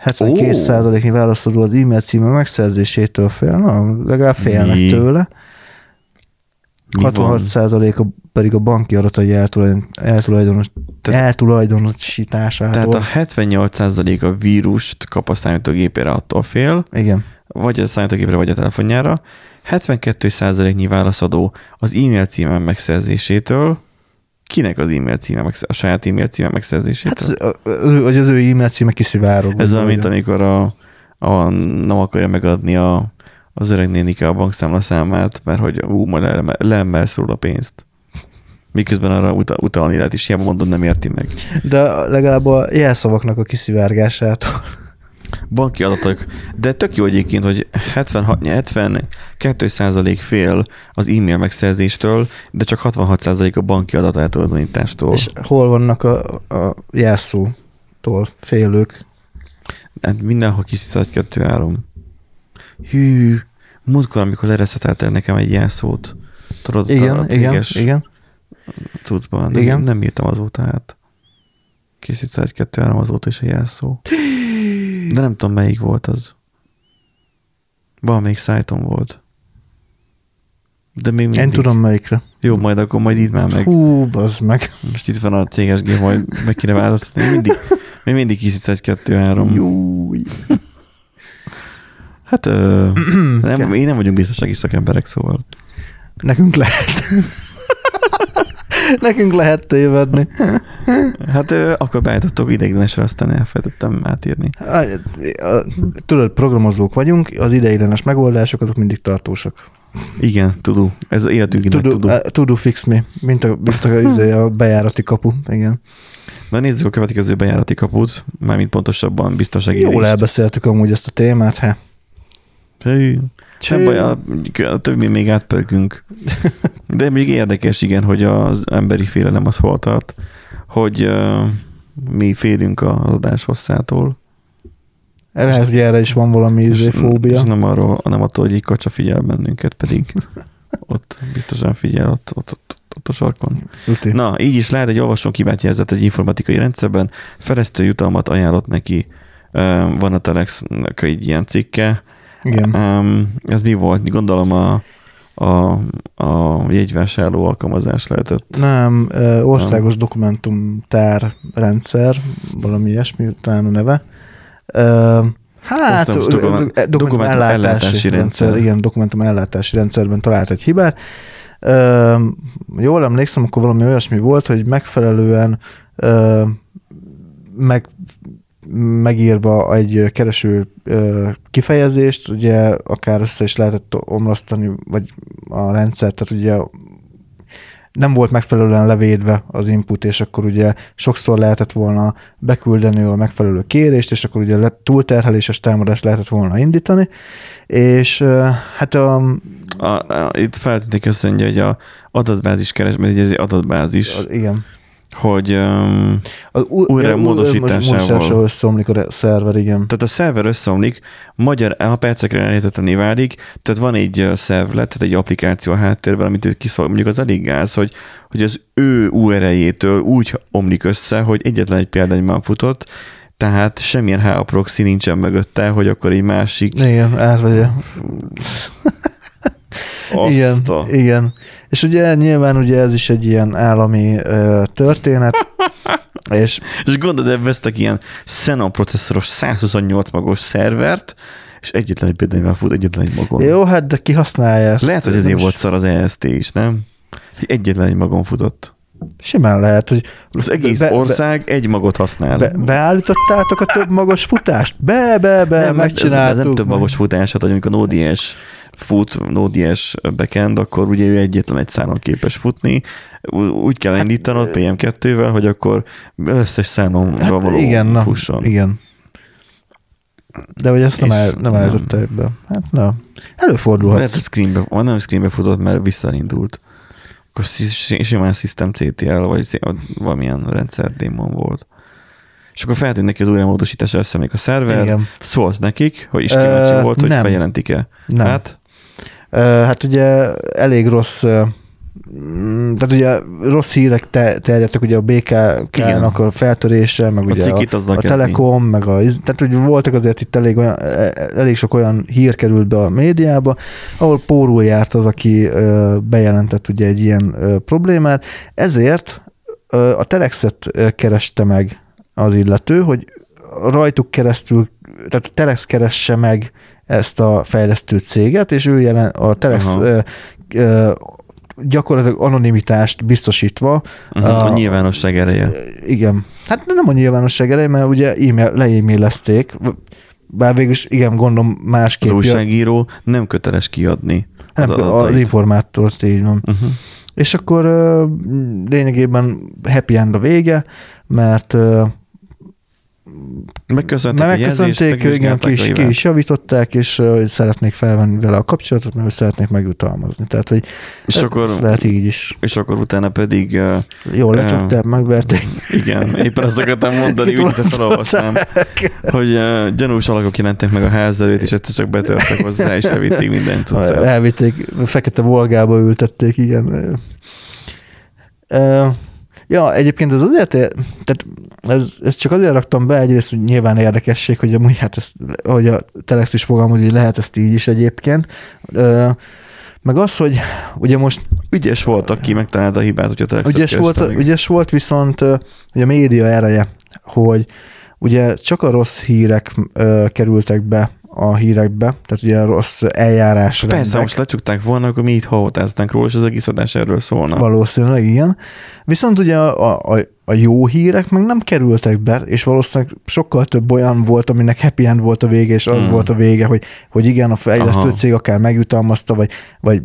Speaker 2: 72%-nyi válaszoló az e-mail címe megszerzésétől fél, na, legalább félnek
Speaker 1: Mi?
Speaker 2: tőle.
Speaker 1: Mi van?
Speaker 2: 66%-a pedig a banki adatai eltulajdon, eltulajdonos,
Speaker 1: Tehát-
Speaker 2: eltulajdonosításától.
Speaker 1: Tehát a 78% a vírust kap a számítógépére attól fél,
Speaker 2: Igen.
Speaker 1: vagy a számítógépre, vagy a telefonjára. 72%-nyi válaszadó az e-mail címem megszerzésétől. Kinek az e-mail címe, a saját e-mail címe
Speaker 2: Hát,
Speaker 1: megszerzésétől?
Speaker 2: az, ö, hogy az ő e-mail címe kiszivárog.
Speaker 1: Ez olyan, mint amikor a, a, nem akarja megadni a, az öreg nénike a bankszámla számát, mert hogy ú, majd le, leemelsz róla pénzt. Miközben arra utal, utalni lehet, és hiába mondod, nem érti meg.
Speaker 2: De legalább a jelszavaknak a kiszivárgásától.
Speaker 1: banki adatok, de tök jó egyébként, hogy 76, 72% fél az e-mail megszerzéstől, de csak 66% a banki adat eltulajdonítástól.
Speaker 2: És hol vannak a, a jelszótól félők?
Speaker 1: Hát mindenhol kis 1, 2, 3. Hű, múltkor, amikor lereszeteltél nekem egy jelszót, tudod, ott a
Speaker 2: Igen, igen,
Speaker 1: céges
Speaker 2: igen.
Speaker 1: Cuccban, nem,
Speaker 2: Igen.
Speaker 1: nem írtam azóta hát. Készítsz egy, kettő, három azóta is a jelszó. De nem tudom, melyik volt az. Valamelyik szájton volt. De még mindig.
Speaker 2: Én tudom melyikre.
Speaker 1: Jó, majd akkor majd itt már meg.
Speaker 2: Hú, bazd meg.
Speaker 1: Most itt van a céges gép, majd meg kéne változtatni. Még mindig, még mindig készítsz egy, kettő, három.
Speaker 2: Júj.
Speaker 1: Hát ö, nem, én nem vagyunk biztonsági szakemberek, szóval.
Speaker 2: Nekünk lehet. Nekünk lehet tévedni.
Speaker 1: Hát akkor beállítottok ideiglenesre, aztán elfelejtettem átírni.
Speaker 2: Tudod, programozók vagyunk, az ideiglenes megoldások azok mindig tartósak.
Speaker 1: Igen, tudó. Ez életünk tudó. tudó.
Speaker 2: to do fix me, mint a, mint a, izé, a bejárati kapu. Igen.
Speaker 1: Na nézzük a következő bejárati kaput, mármint pontosabban biztonsági
Speaker 2: Jól
Speaker 1: részt.
Speaker 2: elbeszéltük amúgy ezt a témát, he. Cső.
Speaker 1: Nem baj, a, a többi még átpörgünk. De még érdekes, igen, hogy az emberi félelem az hol tart, hogy uh, mi félünk az adás hosszától.
Speaker 2: Lehet, hogy erre is van valami izé,
Speaker 1: És, nem, arról, nem attól, hogy egy kacsa figyel bennünket, pedig ott biztosan figyel, ott, ott, ott, ott a sarkon.
Speaker 2: Tuti.
Speaker 1: Na, így is lehet egy olvasón kibátyázat egy informatikai rendszerben, fejlesztő jutalmat ajánlott neki, van a Telexnek egy ilyen cikke.
Speaker 2: Igen.
Speaker 1: Ez mi volt? Gondolom a, a, a jegyvásárló alkalmazás lehetett.
Speaker 2: Nem, országos dokumentumtár rendszer, valami ilyesmi, talán a neve. Hát,
Speaker 1: dokument-
Speaker 2: dokumentum
Speaker 1: dokumentum
Speaker 2: ellátási
Speaker 1: ellátási
Speaker 2: rendszer,
Speaker 1: rendszer.
Speaker 2: igen, dokumentum ellátási rendszerben talált egy hibát. Ö, jól emlékszem, akkor valami olyasmi volt, hogy megfelelően ö, meg, megírva egy kereső kifejezést, ugye akár össze is lehetett omlasztani, vagy a rendszer, tehát ugye nem volt megfelelően levédve az input, és akkor ugye sokszor lehetett volna beküldeni a megfelelő kérést, és akkor ugye túlterheléses támadást lehetett volna indítani, és hát a,
Speaker 1: A, a, itt feltűnik azt mondja, hogy a adatbázis keres, mert ez egy adatbázis,
Speaker 2: a igen.
Speaker 1: Hogy um,
Speaker 2: Az ú-
Speaker 1: Újra módosításával.
Speaker 2: összeomlik a szerver, igen.
Speaker 1: Tehát a szerver összeomlik, magyar, a percekre elérhetetlené válik, tehát van egy szervlet, tehát egy applikáció a háttérben, amit ő kiszol, mondjuk az elég gáz, hogy, hogy az ő URL-jétől úgy omlik össze, hogy egyetlen egy példányban futott, tehát semmilyen HA proxy nincsen mögötte, hogy akkor egy másik
Speaker 2: Igen, átvegye. Igen, igen. És ugye nyilván ugye ez is egy ilyen állami ö, történet. És
Speaker 1: És gondolod, vesztek ilyen Xenon processzoros 128 magos szervert, és egyetlen egy példányban fut, egyetlen egy magon.
Speaker 2: jó, hát de ki használja ezt?
Speaker 1: Lehet, hogy
Speaker 2: Ez
Speaker 1: ezért volt szar az EST is, nem? Egyetlen egy magon futott.
Speaker 2: Simán lehet, hogy
Speaker 1: Az egész
Speaker 2: be- be-
Speaker 1: ország egy magot használ.
Speaker 2: Be, beállítottátok a több magos futást? Be, be, be,
Speaker 1: nem,
Speaker 2: megcsináltuk.
Speaker 1: Ez, ez nem több magos futás, hát hogy amikor Node.js fut, Node.js backend, akkor ugye ő egyetlen egy szálon képes futni. Úgy kell
Speaker 2: Hát,
Speaker 1: indítanod PM2-vel, hogy akkor összes szálonra
Speaker 2: Hát
Speaker 1: való
Speaker 2: igen, na,
Speaker 1: fusson.
Speaker 2: igen. De hogy ezt nem, el, nem állította ebbe. Hát na, előfordulhat.
Speaker 1: Lehet, hogy screenbe, vagy nem screenbe futott, mert visszaindult. Akkor si- simán System CTL, vagy valamilyen rendszer démon volt. És akkor feltűnt neki az újramódosítás összemék a szerver,
Speaker 2: Igen.
Speaker 1: szólt nekik, hogy is kíváncsi
Speaker 2: Ö,
Speaker 1: volt, hogy
Speaker 2: nem.
Speaker 1: feljelentik-e.
Speaker 2: Nem.
Speaker 1: Hát,
Speaker 2: Hát ugye elég rossz, mm, tehát ugye rossz hírek te, terjedtek ugye a BKK-nak a feltörése, meg ugye a,
Speaker 1: azzal
Speaker 2: a
Speaker 1: kezdi.
Speaker 2: Telekom, meg a, tehát hogy voltak azért itt elég, olyan, e- elég sok olyan hír került be a médiába, ahol pórul járt az, aki bejelentett ugye egy ilyen problémát, ezért a Telexet kereste meg az illető, hogy rajtuk keresztül, tehát a Telex keresse meg ezt a fejlesztő céget, és ő jelen, a Telex
Speaker 1: Aha.
Speaker 2: gyakorlatilag anonimitást biztosítva.
Speaker 1: uh-huh, a nyilvánosság ereje.
Speaker 2: Igen. Hát nem a nyilvánosság ereje, mert ugye e-mail, le-e-mailezték, bár végül is igen, gondolom
Speaker 1: Az
Speaker 2: másképp. jön,
Speaker 1: újságíró nem köteles kiadni az
Speaker 2: hanem az, az
Speaker 1: adatait.
Speaker 2: informátort, így van.
Speaker 1: Uh-huh.
Speaker 2: És akkor lényegében happy end a vége, mert
Speaker 1: Megköszönték,
Speaker 2: megköszönték, igen, ki is, ki is javították, és uh, szeretnék felvenni vele a kapcsolatot, mert szeretnék megjutalmazni. Tehát, hogy
Speaker 1: És
Speaker 2: ez
Speaker 1: akkor,
Speaker 2: lehet így is.
Speaker 1: és akkor utána pedig uh,
Speaker 2: Jól lecsukták, megverték.
Speaker 1: Igen, éppen azt akartam mondani, úgy, hogy felolvasnám, hogy uh, gyanús alakok jelentek meg a ház előtt, és egyszer csak betörtek hozzá, és elvitték minden cuccát.
Speaker 2: Elvitték, fekete volgába ültették, igen. Ö, Ja, egyébként ez azért, ér- tehát ez, ez csak azért raktam be, egyrészt, hogy nyilván érdekesség, hogy amúgy hát ezt, hogy a Telex is fogalmaz, hogy lehet ezt így is egyébként. Meg az, hogy ugye most
Speaker 1: Ügyes volt, aki megtalálta a hibát, hogyha te
Speaker 2: ügyes volt, ügyes volt, viszont ugye a média ereje, hogy ugye csak a rossz hírek kerültek be a hírekbe, tehát ugye a rossz eljárás
Speaker 1: Persze,
Speaker 2: rendek.
Speaker 1: most lecsukták volna, akkor mi itt hallotáztánk róla, és az egész adás erről szólna.
Speaker 2: Valószínűleg igen. Viszont ugye a, a, a jó hírek meg nem kerültek be, és valószínűleg sokkal több olyan volt, aminek happy end volt a vége, és az
Speaker 1: Hmm.
Speaker 2: volt a vége, hogy, hogy igen, a fejlesztő
Speaker 1: Aha.
Speaker 2: cég akár megjutalmazta, vagy, vagy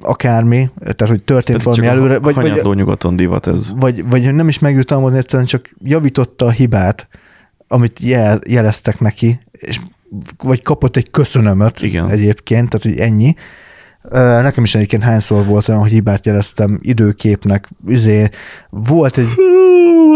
Speaker 2: akármi, tehát hogy történt
Speaker 1: Tehát
Speaker 2: valami előre, vagy, vagy,
Speaker 1: nyugaton divat ez.
Speaker 2: vagy, vagy nem is megjutalmazni, egyszerűen csak javította a hibát, amit jel, jeleztek neki, és vagy kapott egy köszönömöt
Speaker 1: Igen.
Speaker 2: egyébként, tehát hogy ennyi. Nekem is egyébként hányszor volt olyan, hogy hibát jeleztem időképnek, izé, volt egy,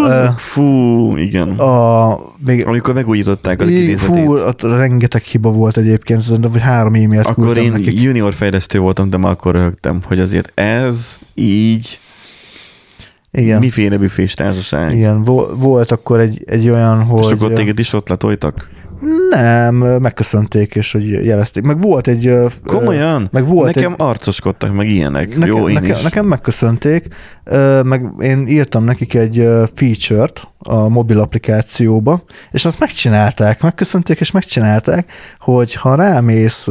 Speaker 2: Ö,
Speaker 1: Fú, igen.
Speaker 2: a, még,
Speaker 1: Amikor megújították az kinézetét.
Speaker 2: fú, ott rengeteg hiba volt egyébként, szerintem, hogy három e-mailt
Speaker 1: Akkor én
Speaker 2: nekik.
Speaker 1: junior fejlesztő voltam, de már akkor röhögtem, hogy azért ez így
Speaker 2: Igen,
Speaker 1: miféle büfés társaság.
Speaker 2: igen vo- volt akkor egy, egy olyan, hogy...
Speaker 1: És akkor téged is ott letoltak?
Speaker 2: Nem, megköszönték, és hogy jelezték. Meg volt egy...
Speaker 1: Komolyan?
Speaker 2: Meg volt
Speaker 1: Nekem
Speaker 2: egy,
Speaker 1: arcoskodtak meg ilyenek.
Speaker 2: nekem,
Speaker 1: Jó, én
Speaker 2: nekem,
Speaker 1: is.
Speaker 2: nekem megköszönték, meg én írtam nekik egy feature-t a mobil applikációba, és azt megcsinálták, megköszönték, és megcsinálták, hogy ha rámész,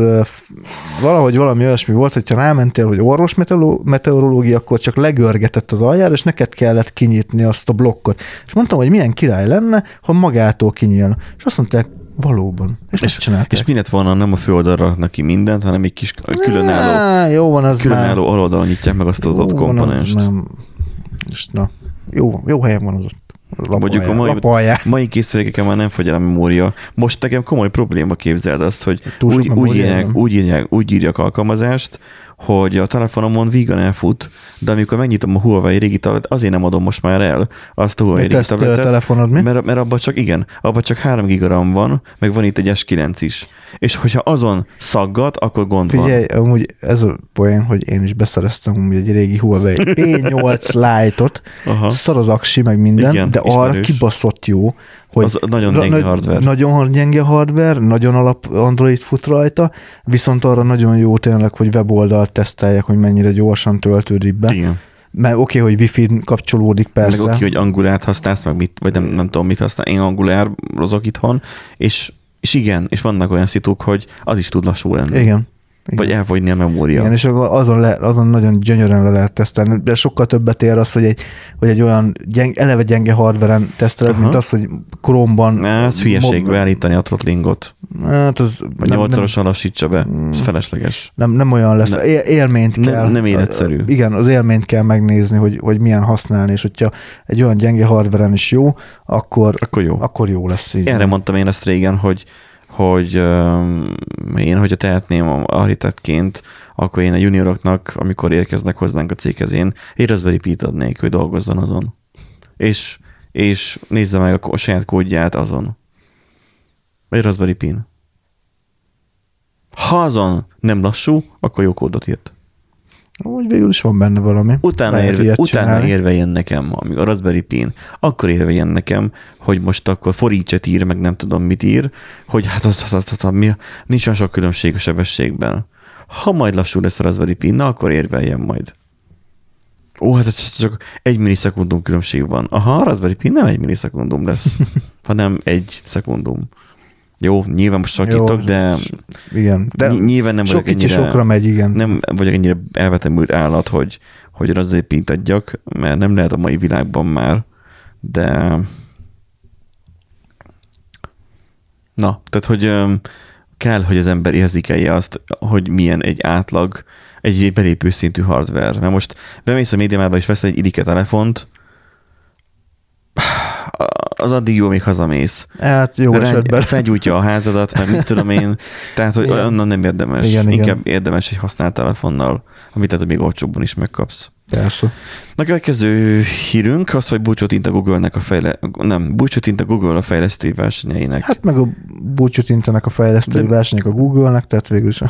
Speaker 2: valahogy valami olyasmi volt, hogyha rámentél, hogy orvos meteoroló- meteorológia, akkor csak legörgetett az aljára, és neked kellett kinyitni azt a blokkot. És mondtam, hogy milyen király lenne, ha magától kinyílna. És azt mondták, valóban. És,
Speaker 1: És,
Speaker 2: megcsinálták.
Speaker 1: és mi lett volna, nem a főoldalra raknak ki mindent, hanem egy kis különálló,
Speaker 2: Á, jó van, az már...
Speaker 1: különálló aloldalon nyitják meg azt az adott komponenst.
Speaker 2: nem. És na, jó, jó helyen van az ott. Lap
Speaker 1: Mondjuk a mai-
Speaker 2: lap alján.
Speaker 1: Mai készülékeken már nem fogy el a memória. Most nekem komoly probléma képzeld azt, hogy
Speaker 2: Túl
Speaker 1: úgy, úgy, írják, úgy, írják, úgy írják alkalmazást, hogy a telefonomon vígan elfut, de amikor megnyitom a Huawei régi tablet, azért nem adom most már el azt a Huawei régi tabletet,
Speaker 2: telefonod mi?
Speaker 1: mert, mert abban csak, igen, abban csak 3 gigaram van, meg van itt egy S9 is. És hogyha azon szaggat, akkor gond van.
Speaker 2: Figyelj, amúgy ez a poén, hogy én is beszereztem amúgy egy régi Huawei P8 Lite-ot, szar az aksi, meg minden,
Speaker 1: Igen,
Speaker 2: de arra
Speaker 1: ismerős.
Speaker 2: kibaszott jó, hogy
Speaker 1: Az nagyon gyenge
Speaker 2: nagy-
Speaker 1: hardware.
Speaker 2: Nagyon gyenge hardware, nagyon alap Android fut rajta, viszont arra nagyon jó tényleg, hogy weboldalt tesztelják, hogy mennyire gyorsan töltődik be.
Speaker 1: Igen.
Speaker 2: mert oké, okay, hogy wifi kapcsolódik persze.
Speaker 1: Meg oké, hogy angulát használsz, meg mit, vagy nem, nem tudom, mit használ. Én angulár rozok itthon, és, és igen, és vannak olyan szituk, hogy az is tud lassú lenni.
Speaker 2: Igen.
Speaker 1: Vagy elfogyni a memória.
Speaker 2: Igen, és akkor azon, le, azon nagyon gyönyörűen le lehet tesztelni, de sokkal többet ér az, hogy egy, hogy egy olyan gyeng, eleve gyenge hardveren teszteled,
Speaker 1: Aha.
Speaker 2: mint az, hogy Chrome-ban...
Speaker 1: Ez hülyeség beállítani a throttlingot.
Speaker 2: Hát az
Speaker 1: Vagy
Speaker 2: nem, nem,
Speaker 1: nyolcszorosan lassítsa be. Ez felesleges.
Speaker 2: nem, nem olyan lesz.
Speaker 1: Nem.
Speaker 2: Élményt
Speaker 1: Nem-
Speaker 2: kell.
Speaker 1: nem életszerű.
Speaker 2: Igen, az élményt kell megnézni, hogy, hogy milyen használni, és hogyha egy olyan gyenge hardveren is jó, akkor,
Speaker 1: Akkor jó.
Speaker 2: akkor jó lesz így.
Speaker 1: Erre mondtam én azt régen, hogy, hogy um, én, hogyha tehetném architektként, akkor én a junioroknak, amikor érkeznek hozzánk a céghez, én Raspberry Pi-t adnék, hogy dolgozzon azon. És, és nézze meg a, a saját kódját azon. Vagy Raspberry Pi-n. Ha azon nem lassú, akkor jó kódot írt.
Speaker 2: Úgy végül is van benne valami.
Speaker 1: Utána,
Speaker 2: Lehet
Speaker 1: érve, utána
Speaker 2: csinálni.
Speaker 1: érveljen nekem, amíg a Raspberry Pi-n, akkor érveljen nekem, hogy most akkor foricset ír, meg nem tudom mit ír, hogy hát az, az, az, az, az, mi, nincs olyan sok különbség a sebességben. Ha majd lassú lesz a Raspberry Pi, na akkor érveljen majd. Ó, hát csak egy millisekundum különbség van. Aha, a Raspberry Pi nem egy millisekundum lesz, hanem egy szekundum. Jó, nyilván most sakítok, de
Speaker 2: Igen, de
Speaker 1: ny- nyilván nem vagyok ennyire...
Speaker 2: sokra megy, igen.
Speaker 1: Nem vagyok ennyire elvetemült állat, hogy, hogy Raspberry Pi-t adjak, mert nem lehet a mai világban már, de na, tehát hogy kell, hogy az ember érzékelje azt, hogy milyen egy átlag, egy, belépő szintű hardware. Mert most bemész a médiámába és veszel egy idike telefont, az addig jó, még hazamész.
Speaker 2: Hát jó
Speaker 1: Rány-
Speaker 2: esetben.
Speaker 1: Felgyújtja a házadat, meg mit tudom én. Tehát, hogy
Speaker 2: Igen.
Speaker 1: onnan nem érdemes.
Speaker 2: Igen, igen.
Speaker 1: Inkább érdemes egy használt telefonnal, amit lehet, hogy még olcsóbban is megkapsz.
Speaker 2: Persze.
Speaker 1: Na, a következő hírünk az, hogy búcsút int a Google-nek a fejle... Nem, búcsút int a Google a fejlesztői versenyeinek.
Speaker 2: Hát meg a búcsút intenek a fejlesztői
Speaker 1: De-
Speaker 2: versenyek a Google-nek, tehát végül is.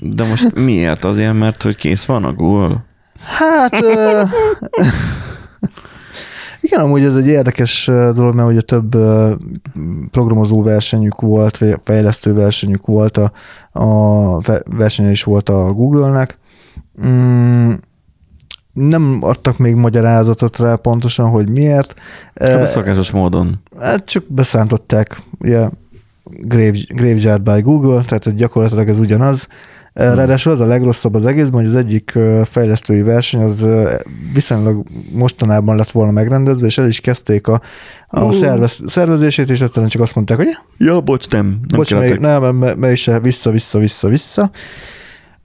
Speaker 1: De most miért? Azért, mert hogy kész van a Google?
Speaker 2: Hát... Igen, amúgy ez egy érdekes dolog, mert ugye több programozó versenyük volt, vagy fejlesztő versenyük volt, a, a ve- versenye is volt a Google-nek. Mm, nem adtak még magyarázatot rá pontosan, hogy miért.
Speaker 1: Hát a szokásos módon.
Speaker 2: Hát csak beszántották, ugye Grave, Graveyard by Google, tehát gyakorlatilag ez ugyanaz. Hmm. Ráadásul az a legrosszabb az egészben, hogy az egyik ö, fejlesztői verseny az ö, viszonylag mostanában lett volna megrendezve, és el is kezdték a, a
Speaker 1: Ó.
Speaker 2: szervez, szervezését, és aztán csak azt mondták, hogy
Speaker 1: Ja, bocs, nem. nem
Speaker 2: bocs, még, nem, me, me is vissza, vissza, vissza, vissza.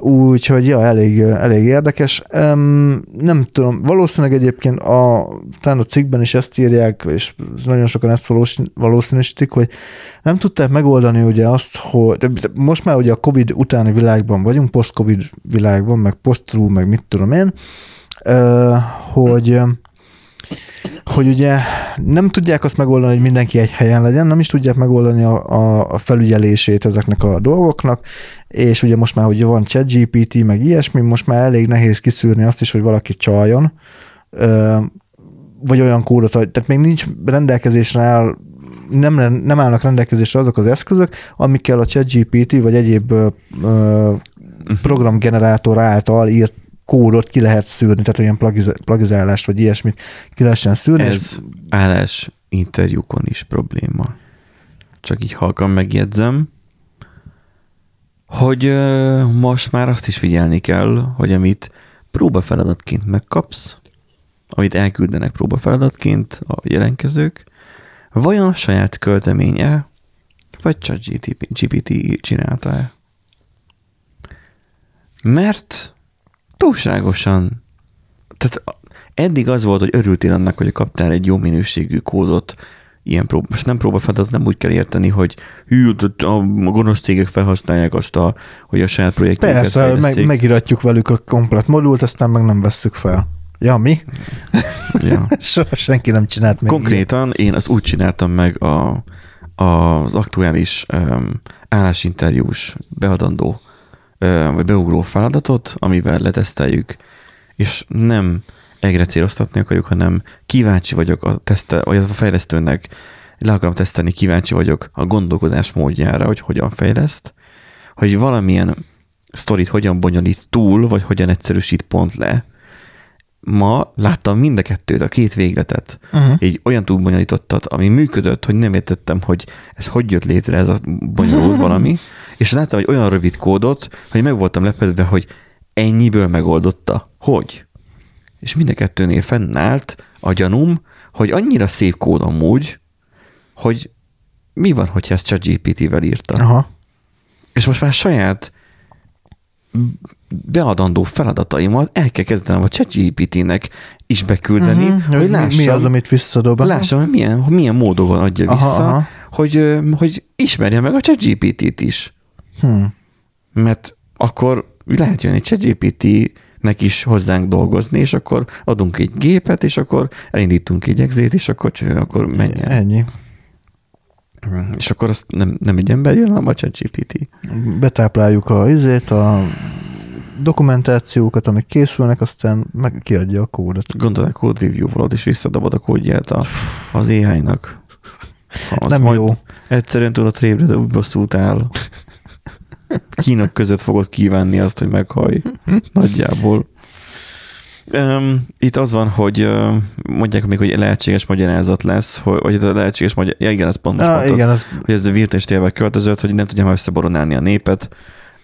Speaker 2: Úgyhogy ja, elég, elég érdekes. Um, nem tudom, valószínűleg egyébként a, talán a cikkben is ezt írják, és nagyon sokan ezt valós- valószínűsítik, hogy nem tudták megoldani ugye azt, hogy de most már ugye a Covid utáni világban vagyunk, post-Covid világban, meg post meg mit tudom én, ö, hogy hogy ugye nem tudják azt megoldani, hogy mindenki egy helyen legyen, nem is tudják megoldani a, a, felügyelését ezeknek a dolgoknak, és ugye most már, hogy van ChatGPT, meg ilyesmi, most már elég nehéz kiszűrni azt is, hogy valaki csaljon, vagy olyan kódot, tehát még nincs rendelkezésre áll, nem, nem állnak rendelkezésre azok az eszközök, amikkel a ChatGPT vagy egyéb ö, ö, programgenerátor által írt kódot ki lehet szűrni, tehát olyan plagiz- plagizálást vagy ilyesmit ki lehessen szűrni. és
Speaker 1: Ez állás interjúkon is probléma. Csak így halkan megjegyzem, hogy most már azt is figyelni kell, hogy amit próbafeladatként megkapsz, amit elküldenek próbafeladatként a jelenkezők, vajon saját költeménye, vagy csak GPT csinálta-e? Mert túlságosan tehát eddig az volt, hogy örültél annak, hogy kaptál egy jó minőségű kódot, ilyen prób- most nem próbafeladat, nem úgy kell érteni, hogy hű, a a gonosz cégek felhasználják azt, a, hogy a saját projektjüket
Speaker 2: Persze, meg, megiratjuk velük a komplet modult, aztán meg nem vesszük fel. Ja, mi?
Speaker 1: Ja.
Speaker 2: Soha senki nem csinált még
Speaker 1: Konkrétan én az úgy csináltam meg a, az aktuális um, állásinterjús beadandó vagy beugró feladatot, amivel leteszteljük, és nem egyre céloztatni akarjuk, hanem kíváncsi vagyok a, teszte, vagy a fejlesztőnek, le akarom tesztelni, kíváncsi vagyok a gondolkozás módjára, hogy hogyan fejleszt, hogy valamilyen sztorit hogyan bonyolít túl, vagy hogyan egyszerűsít pont le, ma láttam mind a kettőt, a két végletet.
Speaker 2: Uh-huh.
Speaker 1: Így olyan túl bonyolítottat, ami működött, hogy nem értettem, hogy ez hogy jött létre ez a bonyolult valami, és láttam egy olyan rövid kódot, hogy meg voltam lepedve, hogy ennyiből megoldotta. Hogy? És mind a kettőnél fennállt a gyanúm, hogy annyira szép kód amúgy, hogy mi van, hogyha ezt csak GPT-vel írta.
Speaker 2: Aha.
Speaker 1: És most már saját beadandó feladataimat el kell kezdenem a ChatGPT-nek is beküldeni, uh-huh, hogy lássam,
Speaker 2: mi az, amit visszadob?
Speaker 1: lássam, hogy milyen, milyen módon adja
Speaker 2: Aha,
Speaker 1: vissza,
Speaker 2: aha.
Speaker 1: Hogy, hogy ismerje meg a ChatGPT-t is.
Speaker 2: Hm.
Speaker 1: Mert akkor lehet jönni ChatGPT-nek is hozzánk dolgozni, és akkor adunk egy gépet, és akkor elindítunk egy exét, és akkor, cső, akkor menjen.
Speaker 2: Ennyi.
Speaker 1: És akkor azt nem, nem egy ember jön, hanem a ChatGPT.
Speaker 2: Betápláljuk a izét, a dokumentációkat, amik készülnek, aztán meg kiadja a kódot.
Speaker 1: Gondolod, a code review-val is visszadobod a kódját a, az AI-nak. Az
Speaker 2: Nem jó.
Speaker 1: Egyszerűen tudod úgy bosszút áll. Kínok között fogod kívánni azt, hogy meghallj. Nagyjából. Um, itt az van, hogy uh, mondják még, hogy lehetséges magyarázat lesz, hogy, ez a lehetséges magyarázat, ja igen, ez pont most
Speaker 2: Ah,
Speaker 1: mondtad,
Speaker 2: igen, az,
Speaker 1: hogy ez a virtuális térbe költözött, hogy nem tudja már összeboronálni a népet.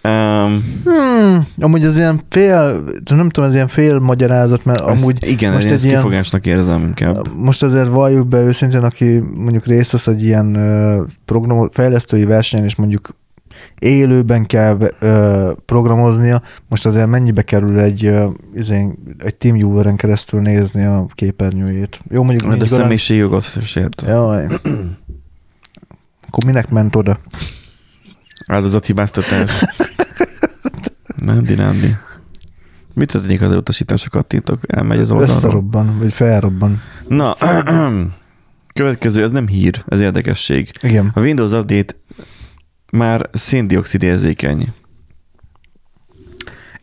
Speaker 1: Um,
Speaker 2: hmm, amúgy az ilyen fél, nem tudom, ez ilyen fél magyarázat, mert amúgy
Speaker 1: igen,
Speaker 2: most egy
Speaker 1: ezt
Speaker 2: ilyen-
Speaker 1: kifogásnak érzem inkább.
Speaker 2: Most azért valljuk be őszintén, aki mondjuk részt vesz egy ilyen ö, program, fejlesztői versenyen, és mondjuk élőben kell ö, programoznia, most azért mennyibe kerül egy, ö, izén, egy TeamViewer-en keresztül nézni a képernyőjét. Jó, mondjuk
Speaker 1: De a
Speaker 2: nincs garant-
Speaker 1: személyiségi jogot is ért.
Speaker 2: Jaj. Akkor minek ment oda?
Speaker 1: Áldozathibáztatás. Nandi, Nandi. Mit történik az utasításokat tintok? Elmegy az oldalra?
Speaker 2: Összerobban, vagy felrobban.
Speaker 1: Na, következő, ez nem hír, ez érdekesség.
Speaker 2: Igen.
Speaker 1: A Windows Update már széndiokszid érzékeny.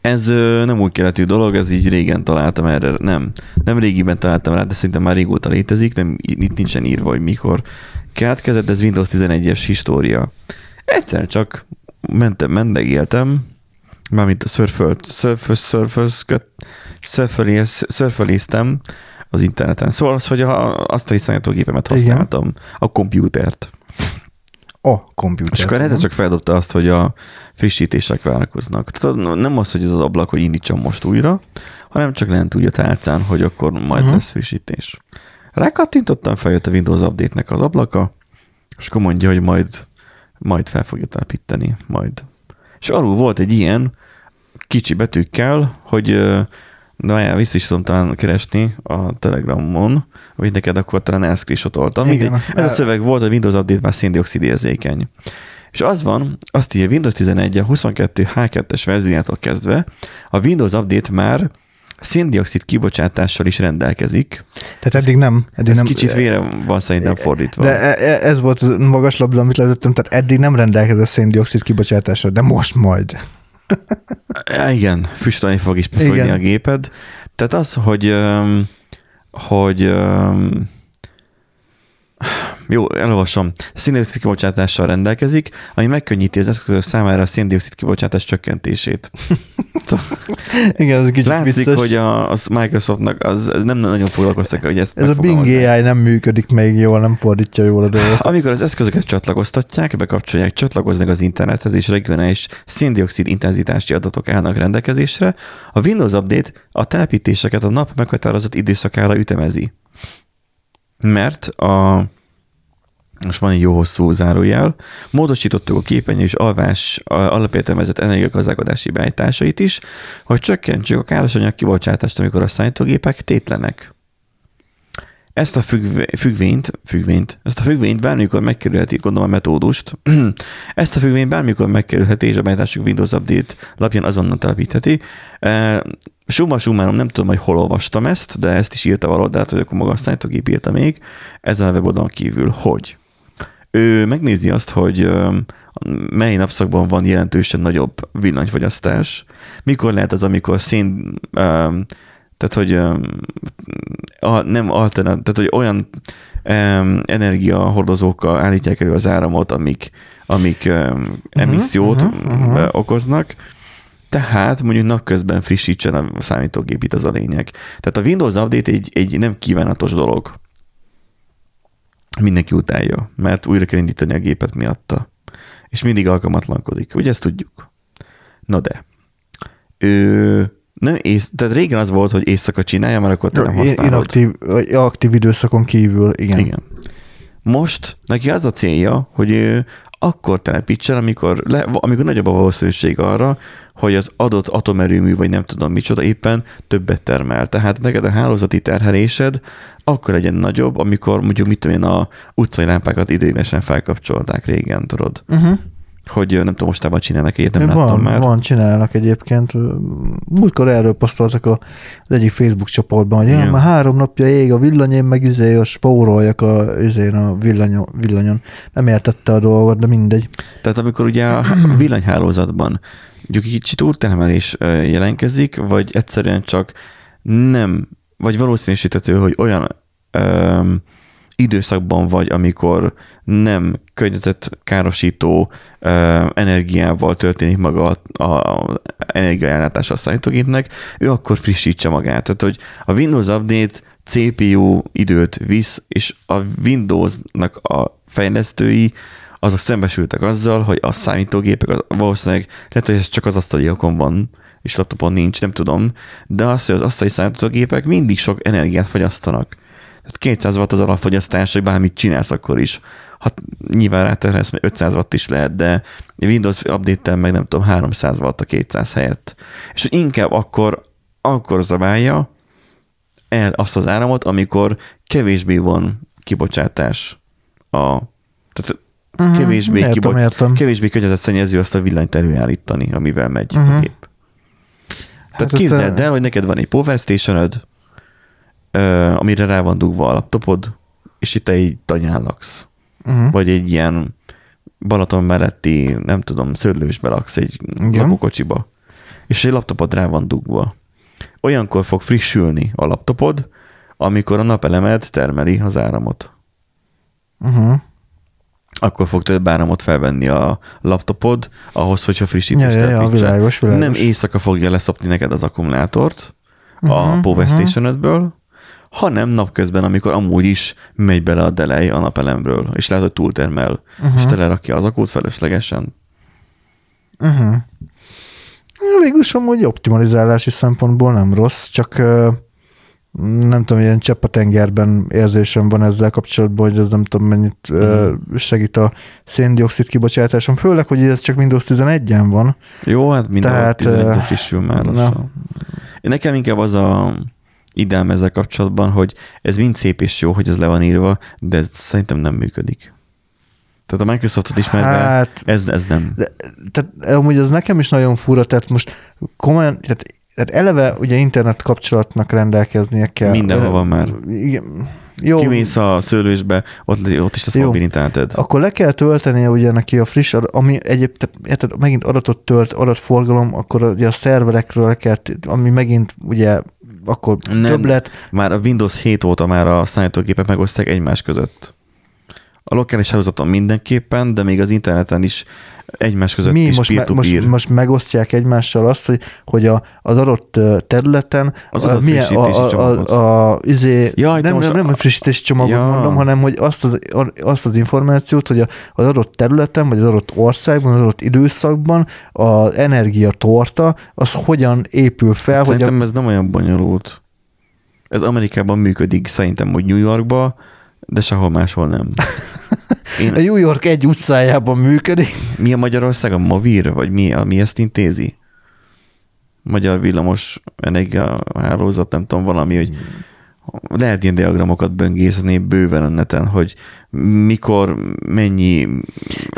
Speaker 1: Ez ö, nem új keletű dolog, ez így régen találtam erre. Nem, nem régiben találtam rá, de szerintem már régóta létezik, nem, itt nincsen írva, hogy mikor keletkezett, ez Windows 11-es história. Egyszer csak mentem, mendegéltem, mármint a szörfölt, szörfös, szörfös, szörföléztem az interneten. Szóval az, hogy a, azt a számítógépemet
Speaker 2: Igen.
Speaker 1: használtam, a komputert.
Speaker 2: A komputer.
Speaker 1: És akkor egyszer csak feldobta azt, hogy a frissítések vállalkoznak. Tehát nem az, hogy ez az ablak, hogy indítsam most újra, hanem csak lent úgy a tálcán, hogy akkor majd uh-huh. lesz frissítés. Rákattintottam, feljött a Windows Update-nek az ablaka, és akkor mondja, hogy majd, majd fel fogja telepíteni, majd. És alul volt egy ilyen kicsi betűkkel, hogy de várjál, vissza is tudom talán keresni a Telegramon, vagy neked akkor talán elszkrisotoltam.
Speaker 2: Igen.
Speaker 1: Mindegy. Ez a szöveg volt, hogy Windows Update már széndiokszid érzékeny. És az van, azt írja Windows 11 a 22 H2-es verziójától kezdve, a Windows Update már széndiokszid kibocsátással is rendelkezik.
Speaker 2: Tehát eddig nem. Eddig
Speaker 1: Ez
Speaker 2: nem
Speaker 1: kicsit vére van szerintem fordítva.
Speaker 2: De e- e- ez volt a magas labda, amit lelőttem, tehát eddig nem rendelkezett széndiokszid kibocsátásra, de most majd.
Speaker 1: Igen, füstölni fog is befolyni
Speaker 2: Igen.
Speaker 1: a géped. Tehát az, hogy, hogy jó, elolvasom. Széndiokszid kibocsátással rendelkezik, ami megkönnyíti az eszközök számára a széndiokszid kibocsátás csökkentését.
Speaker 2: Igen, ez kicsit
Speaker 1: Látszik,
Speaker 2: vicces.
Speaker 1: hogy a, a Microsoftnak az, ez nem nagyon foglalkoztak, hogy ezt
Speaker 2: ez a Bing. AI nem működik még jól, nem fordítja jól a dolgot.
Speaker 1: Amikor az eszközöket csatlakoztatják, bekapcsolják, csatlakoznak az internethez, és regionális széndiokszid intenzitási adatok állnak rendelkezésre, a Windows Update a telepítéseket a nap meghatározott időszakára ütemezi. Mert a most van egy jó hosszú zárójel, módosítottuk a képernyő és alvás alapértelmezett energiagazdálkodási beállításait is, hogy csökkentsük a károsanyag kibocsátást, amikor a szállítógépek tétlenek. Ezt a függvé- függvényt, függvényt, ezt a függvényt bármikor megkerülheti, gondolom a metódust, ezt a függvényt bármikor megkerülheti, és a beállításuk Windows Update lapján azonnal telepítheti. Eh, Summa summarum, nem tudom, hogy hol olvastam ezt, de ezt is írta valahol, de hát, hogy akkor maga a szállítógép írta még, ezen a weboldalon kívül, hogy ő megnézi azt, hogy mely napszakban van jelentősen nagyobb villanyfogyasztás, mikor lehet az, amikor szén, tehát hogy a, nem alternat, tehát hogy olyan energiahordozókkal állítják elő az áramot, amik, amik ö, emissziót
Speaker 2: uh-huh, uh-huh.
Speaker 1: okoznak, Tehát mondjuk napközben frissítsen a számítógép, itt az a lényeg. Tehát a Windows Update egy, egy nem kívánatos dolog. Mindenki utálja, mert újra kell indítani a gépet miatta. És mindig alkalmatlankodik. Ugye ezt tudjuk. Na de. Ő, nem ész, tehát régen az volt, hogy éjszaka csinálja, mert akkor te nem használod.
Speaker 2: Inaktív, aktív időszakon kívül, igen.
Speaker 1: Igen. Most neki az a célja, hogy ő akkor telepítsen, amikor, le, amikor nagyobb a valószínűség arra, hogy az adott atomerőmű, vagy nem tudom micsoda éppen többet termel. Tehát neked a hálózati terhelésed akkor legyen nagyobb, amikor mondjuk mit tudom én, a utcai lámpákat idéglenesen felkapcsolták régen, tudod.
Speaker 2: Uh-huh.
Speaker 1: Hogy nem tudom, mostában csinálnak ilyet, nem
Speaker 2: van,
Speaker 1: láttam már.
Speaker 2: Van, csinálnak egyébként. Múltkor erről posztoltak az egyik Facebook csoportban, hogy
Speaker 1: Igen.
Speaker 2: már három napja ég a villany, én meg izé, a spóroljak a, izén a villanyon, villanyon. Nem értette a dolgot, de mindegy.
Speaker 1: Tehát amikor ugye a villanyhálózatban mondjuk kicsit úrtermelés ö, jelentkezik, vagy egyszerűen csak nem, vagy valószínűsíthető, hogy olyan öm, időszakban vagy, amikor nem környezetkárosító ö, energiával történik maga a, a energiaellátás a számítógépnek, ő akkor frissítse magát. Tehát, hogy a Windows Update CPU időt visz, és a Windowsnak a fejlesztői azok szembesültek azzal, hogy a számítógépek az- valószínűleg, lehet, hogy ez csak az asztaliakon van, és laptopon nincs, nem tudom, de az, hogy az asztali számítógépek mindig sok energiát fogyasztanak. Tehát 200 watt az alapfogyasztás, hogy bármit csinálsz akkor is. Hát nyilván ráterhelsz, mert 500 watt is lehet, de Windows update meg nem tudom, 300 watt a 200 helyett. És hogy inkább akkor, akkor zabálja el azt az áramot, amikor kevésbé van kibocsátás a tehát
Speaker 2: Mhm,
Speaker 1: kevésbé,
Speaker 2: értem,
Speaker 1: kibo-
Speaker 2: értem.
Speaker 1: kevésbé környezetszennyező azt a villanyt előállítani, amivel megy
Speaker 2: Mhm.
Speaker 1: a gép. Tehát
Speaker 2: Hát
Speaker 1: képzeld
Speaker 2: a-
Speaker 1: el, hogy neked van egy power stationöd, ö, amire rá van dugva a laptopod, és itt te egy tanyán laksz.
Speaker 2: Uh-huh.
Speaker 1: Vagy egy ilyen Balaton melletti, nem tudom, szőlősbe laksz egy
Speaker 2: Igen.
Speaker 1: lakókocsiba. És egy laptopod rá van dugva. Olyankor fog frissülni a laptopod, amikor a napelemed termeli az áramot.
Speaker 2: Uh-huh.
Speaker 1: Akkor fog több áramot felvenni a laptopod, ahhoz, hogyha frissítést
Speaker 2: Ja, ja, ja, világos, világos.
Speaker 1: Nem éjszaka fogja leszopni neked az akkumulátort a
Speaker 2: Mhm,
Speaker 1: Power
Speaker 2: mhm.
Speaker 1: Station-ödből, hanem napközben, amikor amúgy is megy bele a delej a napelemről, és lehet, hogy túltermel,
Speaker 2: Mhm.
Speaker 1: és telerakja az akut feleslegesen.
Speaker 2: Uh-huh. Végül is amúgy optimalizálási szempontból nem rossz, csak nem tudom, ilyen csepp a tengerben érzésem van ezzel kapcsolatban, hogy ez nem tudom mennyit ö,
Speaker 1: Mhm.
Speaker 2: segít a széndiokszid kibocsátáson, főleg, hogy ez csak Windows 11-en van.
Speaker 1: Jó, hát minden
Speaker 2: Tehát,
Speaker 1: Tehát, 11
Speaker 2: ö,
Speaker 1: frissül már.
Speaker 2: na.
Speaker 1: Én Nekem inkább az a ideám ezzel kapcsolatban, hogy ez mind szép és jó, hogy ez le van írva, de ez szerintem nem működik. Tehát a Microsoftot ismerve
Speaker 2: Hát,
Speaker 1: ez, ez nem.
Speaker 2: de, tehát amúgy az nekem is nagyon fura, tehát most komolyan, tehát, tehát eleve ugye internet kapcsolatnak rendelkeznie kell.
Speaker 1: Mindenhol van már.
Speaker 2: Igen. Jó,
Speaker 1: Kimész a szőlősbe, ott, ott is lesz
Speaker 2: Jó.
Speaker 1: mobil interneted.
Speaker 2: akkor le kell töltenie ugye neki a friss, ami egyéb, tehát érted, megint adatot tölt, adatforgalom, akkor ugye a szerverekről le kell, ami megint ugye akkor
Speaker 1: Nem.
Speaker 2: többlet.
Speaker 1: Már a Windows 7 óta már a számítógépek megosztják egymás között. A lokális hálózaton mindenképpen, de még az interneten is egymás között
Speaker 2: Mi
Speaker 1: is
Speaker 2: most, me, most, most megosztják egymással azt, hogy, hogy a, az adott területen
Speaker 1: Az
Speaker 2: a, milyen, a, a,
Speaker 1: csomagot.
Speaker 2: a, a, izé,
Speaker 1: Jaj,
Speaker 2: nem,
Speaker 1: most
Speaker 2: nem, nem
Speaker 1: a-
Speaker 2: a frissítési csomagot
Speaker 1: Ja.
Speaker 2: mondom, hanem hogy azt az, azt az információt, hogy a, az adott területen, vagy az adott országban, az adott időszakban az energiatorta, az hogyan épül fel, hogy a,
Speaker 1: Szerintem ez nem olyan bonyolult. Ez Amerikában működik, szerintem, hogy New Yorkba, de sehol máshol nem. Én,
Speaker 2: a New York egy utcájában működik.
Speaker 1: mi a Magyarország? A Movir? Vagy mi, mi ezt intézi? Magyar villamos energiahálózat, nem tudom, valami, hogy lehet ilyen diagramokat böngészni bőven a neten, hogy mikor, mennyi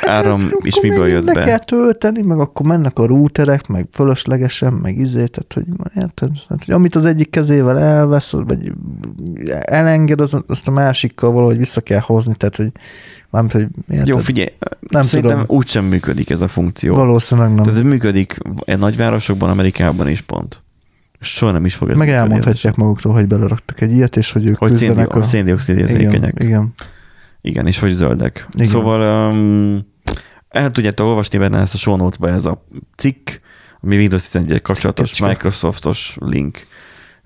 Speaker 1: áram és
Speaker 2: Hát, Akkor
Speaker 1: miből jött
Speaker 2: le
Speaker 1: be.
Speaker 2: kell tölteni, meg akkor mennek a rúterek, meg fölöslegesen, meg izé, tehát hogy érted? Tehát, hogy amit az egyik kezével elvesz, vagy elenged, az, azt a másikkal valahogy vissza kell hozni, tehát hogy mármint, hogy érted?
Speaker 1: Jó, figyelj,
Speaker 2: Nem
Speaker 1: szerintem
Speaker 2: tudom.
Speaker 1: úgysem működik ez a funkció.
Speaker 2: Valószínűleg nem.
Speaker 1: Tehát ez működik egy nagyvárosokban, Amerikában is pont. Soha nem is fog ez
Speaker 2: meg elmondhatják magukról, hogy beleraktak egy ilyet, és hogy ők
Speaker 1: Hogy, széndi,
Speaker 2: küzdenek
Speaker 1: hogy széndiokszid érzékenyek.
Speaker 2: Igen, igen.
Speaker 1: Igen, és hogy zöldek.
Speaker 2: Igen.
Speaker 1: Szóval um, el tudjátok olvasni benne ezt a show notes ez a cikk, Mi Windows 11 kapcsolatos
Speaker 2: Kicska.
Speaker 1: Microsoftos link.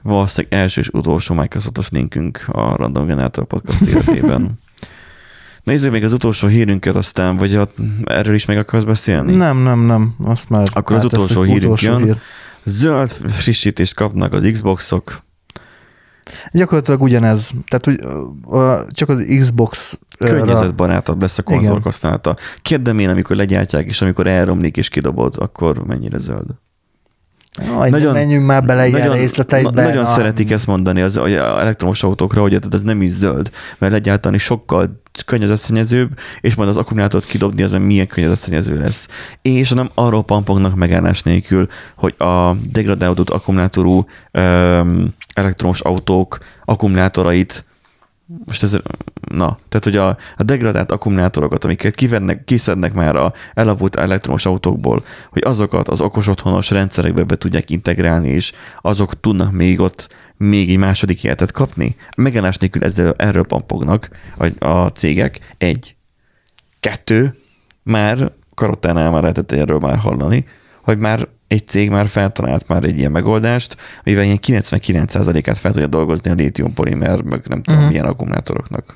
Speaker 1: Valószínűleg első és utolsó Microsoftos linkünk a Random Generator podcast életében. Nézzük még az utolsó hírünket aztán, vagy a, erről is meg akarsz beszélni?
Speaker 2: Nem, nem, nem. Azt már
Speaker 1: Akkor az utolsó hírünk
Speaker 2: Utolsó
Speaker 1: jön.
Speaker 2: hír.
Speaker 1: Zöld frissítést kapnak az Xboxok.
Speaker 2: Gyakorlatilag ugyanez. Tehát úgy, csak az Xbox
Speaker 1: Környezetbarátabb lesz a konzol használata. Kérdem én, amikor legyártják, és amikor elromlik és kidobod, akkor mennyire zöld?
Speaker 2: Aj, nagyon,
Speaker 1: Nagyon-
Speaker 2: menjünk már bele ilyen részleteibe.
Speaker 1: na- nagyon
Speaker 2: Na,
Speaker 1: szeretik ezt mondani az hogy a elektromos autókra, hogy ez nem is zöld, mert legyártani sokkal környezetszennyezőbb, és majd az akkumulátort kidobni, az milyen környezetszennyező lesz. És nem arról pampognak megállás nélkül, hogy a degradálódott akkumulátorú öm, elektromos autók akkumulátorait most ez, na, tehát hogy a, a degradált akkumulátorokat, amiket kivennek, kiszednek már a elavult elektromos autókból, hogy azokat az okos otthonos rendszerekbe be tudják integrálni, és azok tudnak még ott még egy második életet kapni. Megállás nélkül ezzel, erről pampognak a, a cégek. Egy. Kettő, már Karottánál már lehetett erről már hallani, hogy már egy cég már feltalált már egy ilyen megoldást, mivel ilyen 99%-át fel tudja dolgozni a lítium-polimer, meg nem tudom,
Speaker 2: Mhm.
Speaker 1: milyen akkumulátoroknak.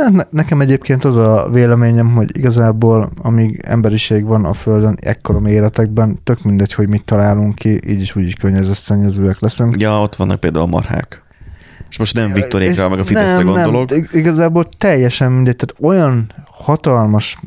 Speaker 2: Hát ne- Nekem egyébként az a véleményem, hogy igazából amíg emberiség van a Földön, ekkora méretekben, tök mindegy, hogy mit találunk ki, így is úgyis környezetszennyezőek leszünk.
Speaker 1: Ja, ott vannak például a marhák. És most nem Viktorékra, meg a Fideszre
Speaker 2: nem,
Speaker 1: gondolok.
Speaker 2: Nem, ig- igazából teljesen mindegy, tehát olyan hatalmas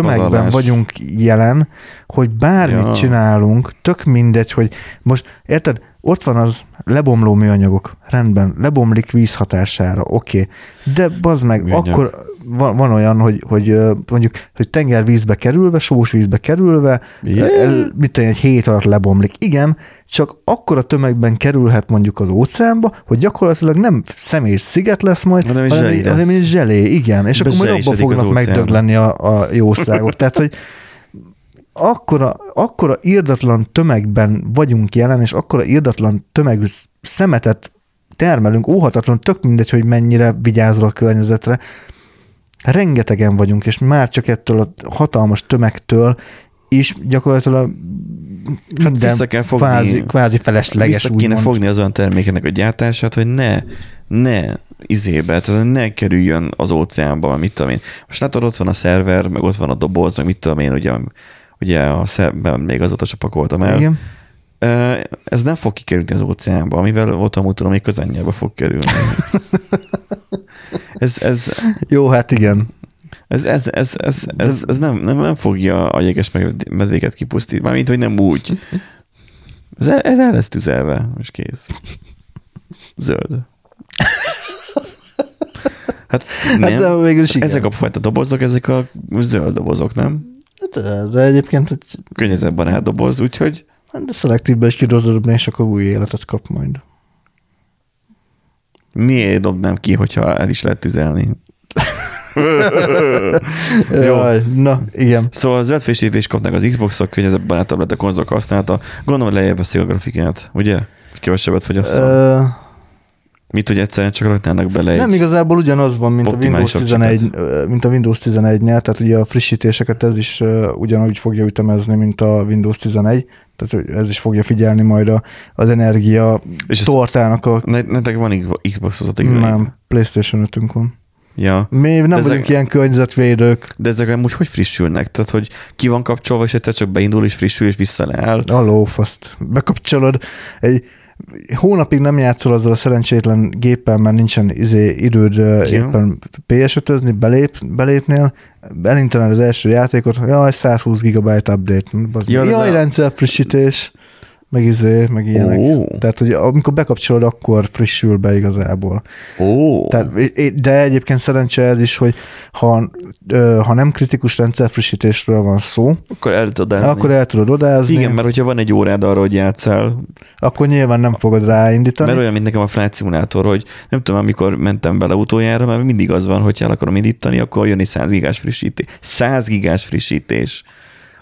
Speaker 2: tömegben
Speaker 1: Pazarlás.
Speaker 2: vagyunk jelen, hogy bármit
Speaker 1: Ja.
Speaker 2: csinálunk, tök mindegy, hogy most, érted, ott van az lebomló műanyagok, rendben, lebomlik víz hatására, oké, okay. de bazd meg,
Speaker 1: Műanyag.
Speaker 2: akkor van, van olyan, hogy, hogy mondjuk, hogy tengervízbe kerülve, sós vízbe kerülve,
Speaker 1: Yeah.
Speaker 2: el, mit tudom, egy hét alatt lebomlik. Igen, csak akkora tömegben kerülhet mondjuk az óceánba, hogy gyakorlatilag nem személyes sziget lesz majd,
Speaker 1: Hanem
Speaker 2: hanem, hanem egy zselé, igen, és akkor majd abba fognak megdöglenni a, a jószágok. Tehát, hogy akkora, akkora írdatlan tömegben vagyunk jelen, és akkora írdatlan tömegű szemetet termelünk, óhatatlan, tök mindegy, hogy mennyire vigyázol a környezetre. Rengetegen vagyunk, és már csak ettől a hatalmas tömegtől is gyakorlatilag minden
Speaker 1: Hát vissza kell fogni-
Speaker 2: kvázi, kvázi felesleges,
Speaker 1: Vissza kéne
Speaker 2: úgymond.
Speaker 1: fogni az olyan termékenek a gyártását, hogy ne, ne izébe, tehát ne kerüljön az óceánba, mit tudom én. Most látod, ott van a szerver, meg ott van a doboz, meg mit tudom én, ugye, ugye a szerben még azóta se pakoltam el.
Speaker 2: Igen.
Speaker 1: Ez nem fog kikerülni az óceánba, amivel ott amúgy tudom, hogy közönnyelbe fog kerülni. ez, ez,
Speaker 2: Jó, hát igen.
Speaker 1: ez, ez, ez, ez, ez, ez nem, nem, nem fogja a jeges med- medvéket kipusztítani, mármint, hogy nem úgy. Ez, ez el lesz tüzelve, és kész. Zöld. Hát nem.
Speaker 2: Hát de végül is igen.
Speaker 1: ezek a fajta dobozok, ezek a zöld dobozok, nem?
Speaker 2: De, de egyébként hogy
Speaker 1: Környezetbarát doboz, úgyhogy
Speaker 2: de szelektívbe is ki dobni, és akkor új életet kap majd.
Speaker 1: miért dobnám ki, hogyha el is lehet tüzelni? Jó.
Speaker 2: Jaj, na, igen.
Speaker 1: Szóval zöld frissítést kapnak az Xbox-ok, környezetbarátabb lett a konzolok használata. Gondolom, lejjebb veszik a grafikát, ugye? Kevesebbet fogyasszon.
Speaker 2: Ö,
Speaker 1: Mit, hogy egyszerűen csak raknának bele egy...
Speaker 2: nem igazából ugyanaz van, mint a Windows
Speaker 1: optimálisabb
Speaker 2: 11, ö, mint a Windows 11-nél, tehát ugye a frissítéseket ez is ugyanúgy fogja ütemezni, mint a Windows 11, tehát ez is fogja figyelni majd a, az energia
Speaker 1: És
Speaker 2: tortának a
Speaker 1: Ne, nektek van Xbox-otok?
Speaker 2: nem, PlayStation 5-ünk van.
Speaker 1: Ja.
Speaker 2: Mi nem
Speaker 1: ezek-
Speaker 2: vagyunk ilyen környezetvédők.
Speaker 1: De ezek amúgy hogy frissülnek? Tehát, hogy ki van kapcsolva, és egyszer csak beindul, és frissül, és visszaleáll.
Speaker 2: A lófaszt. Bekapcsolod, egy hónapig nem játszol azzal a szerencsétlen géppel, mert nincsen izé, időd
Speaker 1: Ja.
Speaker 2: éppen PS5-özni, belép, belépnél, elinteled az első játékot, jaj, 120 gigabyte update, bazd
Speaker 1: Ja,
Speaker 2: meg.
Speaker 1: de ez
Speaker 2: jaj,
Speaker 1: a-
Speaker 2: rendszer frissítés, meg izé, meg ilyenek.
Speaker 1: Ó.
Speaker 2: Tehát, hogy amikor bekapcsolod, akkor frissül be igazából.
Speaker 1: Ó.
Speaker 2: Tehát, de egyébként szerencse ez is, hogy ha, ha nem kritikus rendszerfrissítésről van szó,
Speaker 1: akkor el tudod
Speaker 2: akkor el tudod odázni,
Speaker 1: Igen, mert hogyha van egy órád arra, hogy játszál,
Speaker 2: akkor nyilván nem fogod ráindítani.
Speaker 1: mert olyan, mint nekem a flight szimulátor, hogy nem tudom, amikor mentem bele utoljára, mert mindig az van, hogy el akarom indítani, akkor jön egy 100 gigás frissítés. 100 gigás frissítés.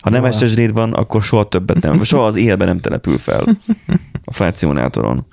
Speaker 1: Ha nem. SSD-d van, akkor soha többet nem, soha az életben nem települ fel a szimulátoron.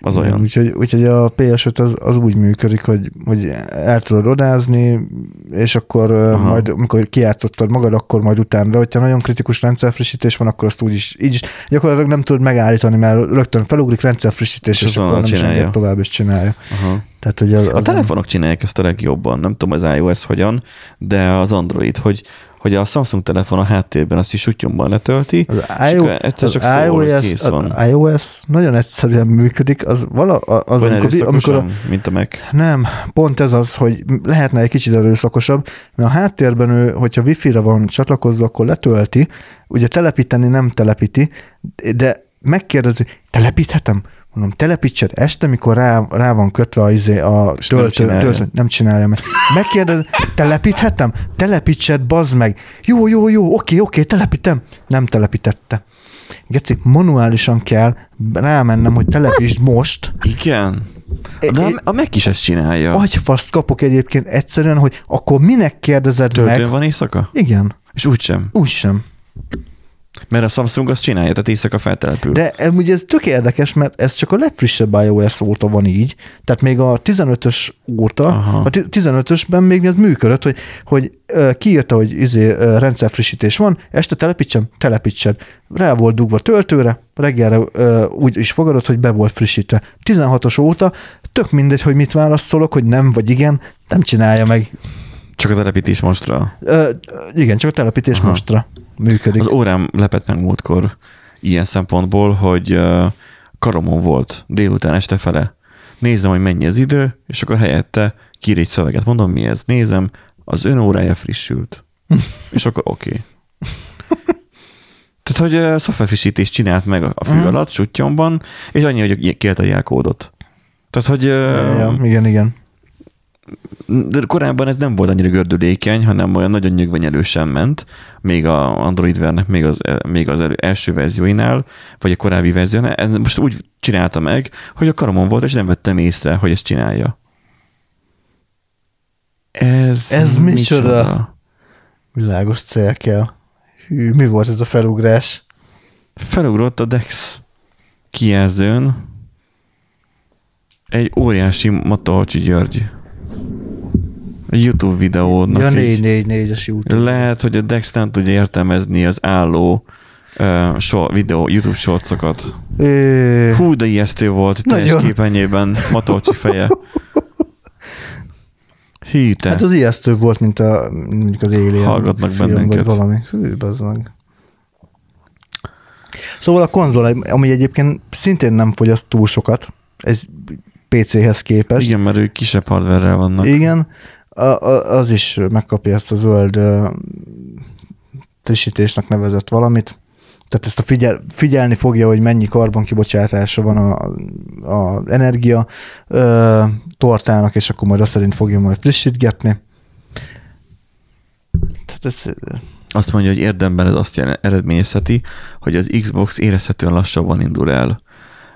Speaker 1: Az
Speaker 2: Igen,
Speaker 1: olyan.
Speaker 2: Úgyhogy, úgyhogy a PS5 az, az úgy működik, hogy, hogy el tudod rodázni, és akkor Aha. Majd, amikor kijátszottad magad, akkor majd utána, hogyha nagyon kritikus rendszerfrissítés van, akkor azt úgy is, így is gyakorlatilag nem tudod megállítani, mert rögtön felugrik rendszerfrissítés,
Speaker 1: És
Speaker 2: és, akkor nem is
Speaker 1: csinálja.
Speaker 2: enged tovább, és csinálja.
Speaker 1: Aha.
Speaker 2: Tehát, hogy az,
Speaker 1: A
Speaker 2: az
Speaker 1: telefonok csinálják ezt a legjobban, nem tudom az iOS hogyan, de az Android, hogy, hogy a Samsung telefon a háttérben azt is sutyomban letölti,
Speaker 2: Az,
Speaker 1: és
Speaker 2: IO,
Speaker 1: egyszer
Speaker 2: az
Speaker 1: csak szól, hogy
Speaker 2: iOS,
Speaker 1: kész van.
Speaker 2: az iOS nagyon egyszerűen működik, az vala, az,
Speaker 1: Olyan
Speaker 2: amikor, amikor a,
Speaker 1: mint a Mac.
Speaker 2: Nem, pont ez az, hogy lehetne egy kicsit erőszakosabb, mert a háttérben ő, hogyha wifi-re van csatlakozva, akkor letölti, ugye telepíteni nem telepíti, de megkérdezi, telepíthetem? Mondom, telepítsed este, mikor rá, rá van kötve a, izé, a
Speaker 1: És nem
Speaker 2: töltő,
Speaker 1: csinálja.
Speaker 2: töltő, nem csinálja meg. Megkérdez, telepíthetem? Telepítsed, bazd meg. Jó, jó, jó, oké, oké, telepítem. Nem telepítette. Geci, manuálisan kell rámennem, hogy telepítsd most,
Speaker 1: Igen. De a, a Mac is ezt csinálja.
Speaker 2: agyfaszt kapok egyébként egyszerűen, hogy akkor minek kérdezed
Speaker 1: Töltőn
Speaker 2: meg?
Speaker 1: van éjszaka?
Speaker 2: Igen,
Speaker 1: És úgysem.
Speaker 2: úgy sem.
Speaker 1: Mert a Samsung azt csinálja, tehát éjszaka feltelepül.
Speaker 2: De ugye ez tök érdekes, mert ez csak a legfrissebb iOS óta van így, tehát még a 15-ös óta,
Speaker 1: Aha.
Speaker 2: a ti- 15-ösben még ez működött, hogy, hogy kiírta, hogy izé, rendszerfrissítés van, este telepítsem, telepítsed. Rá volt dugva töltőre, reggelre úgy is fogadott, hogy be volt frissítve. 16-os óta tök mindegy, hogy mit válaszolok, hogy nem vagy igen, nem csinálja meg.
Speaker 1: Csak a telepítés mostra.
Speaker 2: Ö, igen, csak a telepítés
Speaker 1: Aha.
Speaker 2: mostra működik.
Speaker 1: Az órám lepett meg múltkor ilyen szempontból, hogy karomon volt délután este fele. Nézem, hogy mennyi az idő, és akkor helyette kír egy szöveget. Mondom, mi ez? Nézem, az ön órája frissült. és akkor oké. Okay. Tehát, hogy ö, szoftverfrissítést csinált meg a fű
Speaker 2: Mhm.
Speaker 1: alatt, sutyomban, és annyi, hogy kielt a jelkódot. Tehát, hogy ö,
Speaker 2: Ja, igen, igen.
Speaker 1: De korábban ez nem volt annyira gördülékeny, hanem olyan nagyon nyögvenyelősen ment, még a Android vernek, még az, még az elő, első verzióinál, vagy a korábbi verziónál. Ez most úgy csinálta meg, hogy a karomon volt, és nem vettem észre, hogy ezt csinálja. Ez,
Speaker 2: Ez micsoda? Világos cél kell. Hű, mi volt ez a felugrás?
Speaker 1: Felugrott a Dex kijelzőn egy óriási Matolcsi György. YouTube videónak
Speaker 2: Ja,
Speaker 1: így-
Speaker 2: 444-es YouTube.
Speaker 1: Lehet, hogy a Dex nem tudja értelmezni az álló uh, so, videó, YouTube shortsokat.
Speaker 2: Ö,
Speaker 1: Hú, de ijesztő volt, teljes
Speaker 2: Nagyon.
Speaker 1: képernyőben Matolcsi feje. Hí, te.
Speaker 2: hát az ijesztő volt, mint a, mondjuk az Alien
Speaker 1: Hallgatnak
Speaker 2: film,
Speaker 1: bennünket.
Speaker 2: vagy valami. Hű, bazdmeg. Szóval a konzol, ami egyébként szintén nem fogyaszt túl sokat, ez PC-hez képest.
Speaker 1: Igen, mert ők kisebb hardware vannak.
Speaker 2: Igen, a, a, az is megkapja ezt a zöld ö, frissítésnek nevezett valamit. Tehát ezt a figyel, figyelni fogja, hogy mennyi karbonkibocsátása van a, a energia ö, tortának, és akkor majd azt szerint fogja majd frissítgetni. Tehát ez,
Speaker 1: Azt mondja, hogy érdemben ez azt eredményezheti, hogy az Xbox érezhetően lassabban indul el.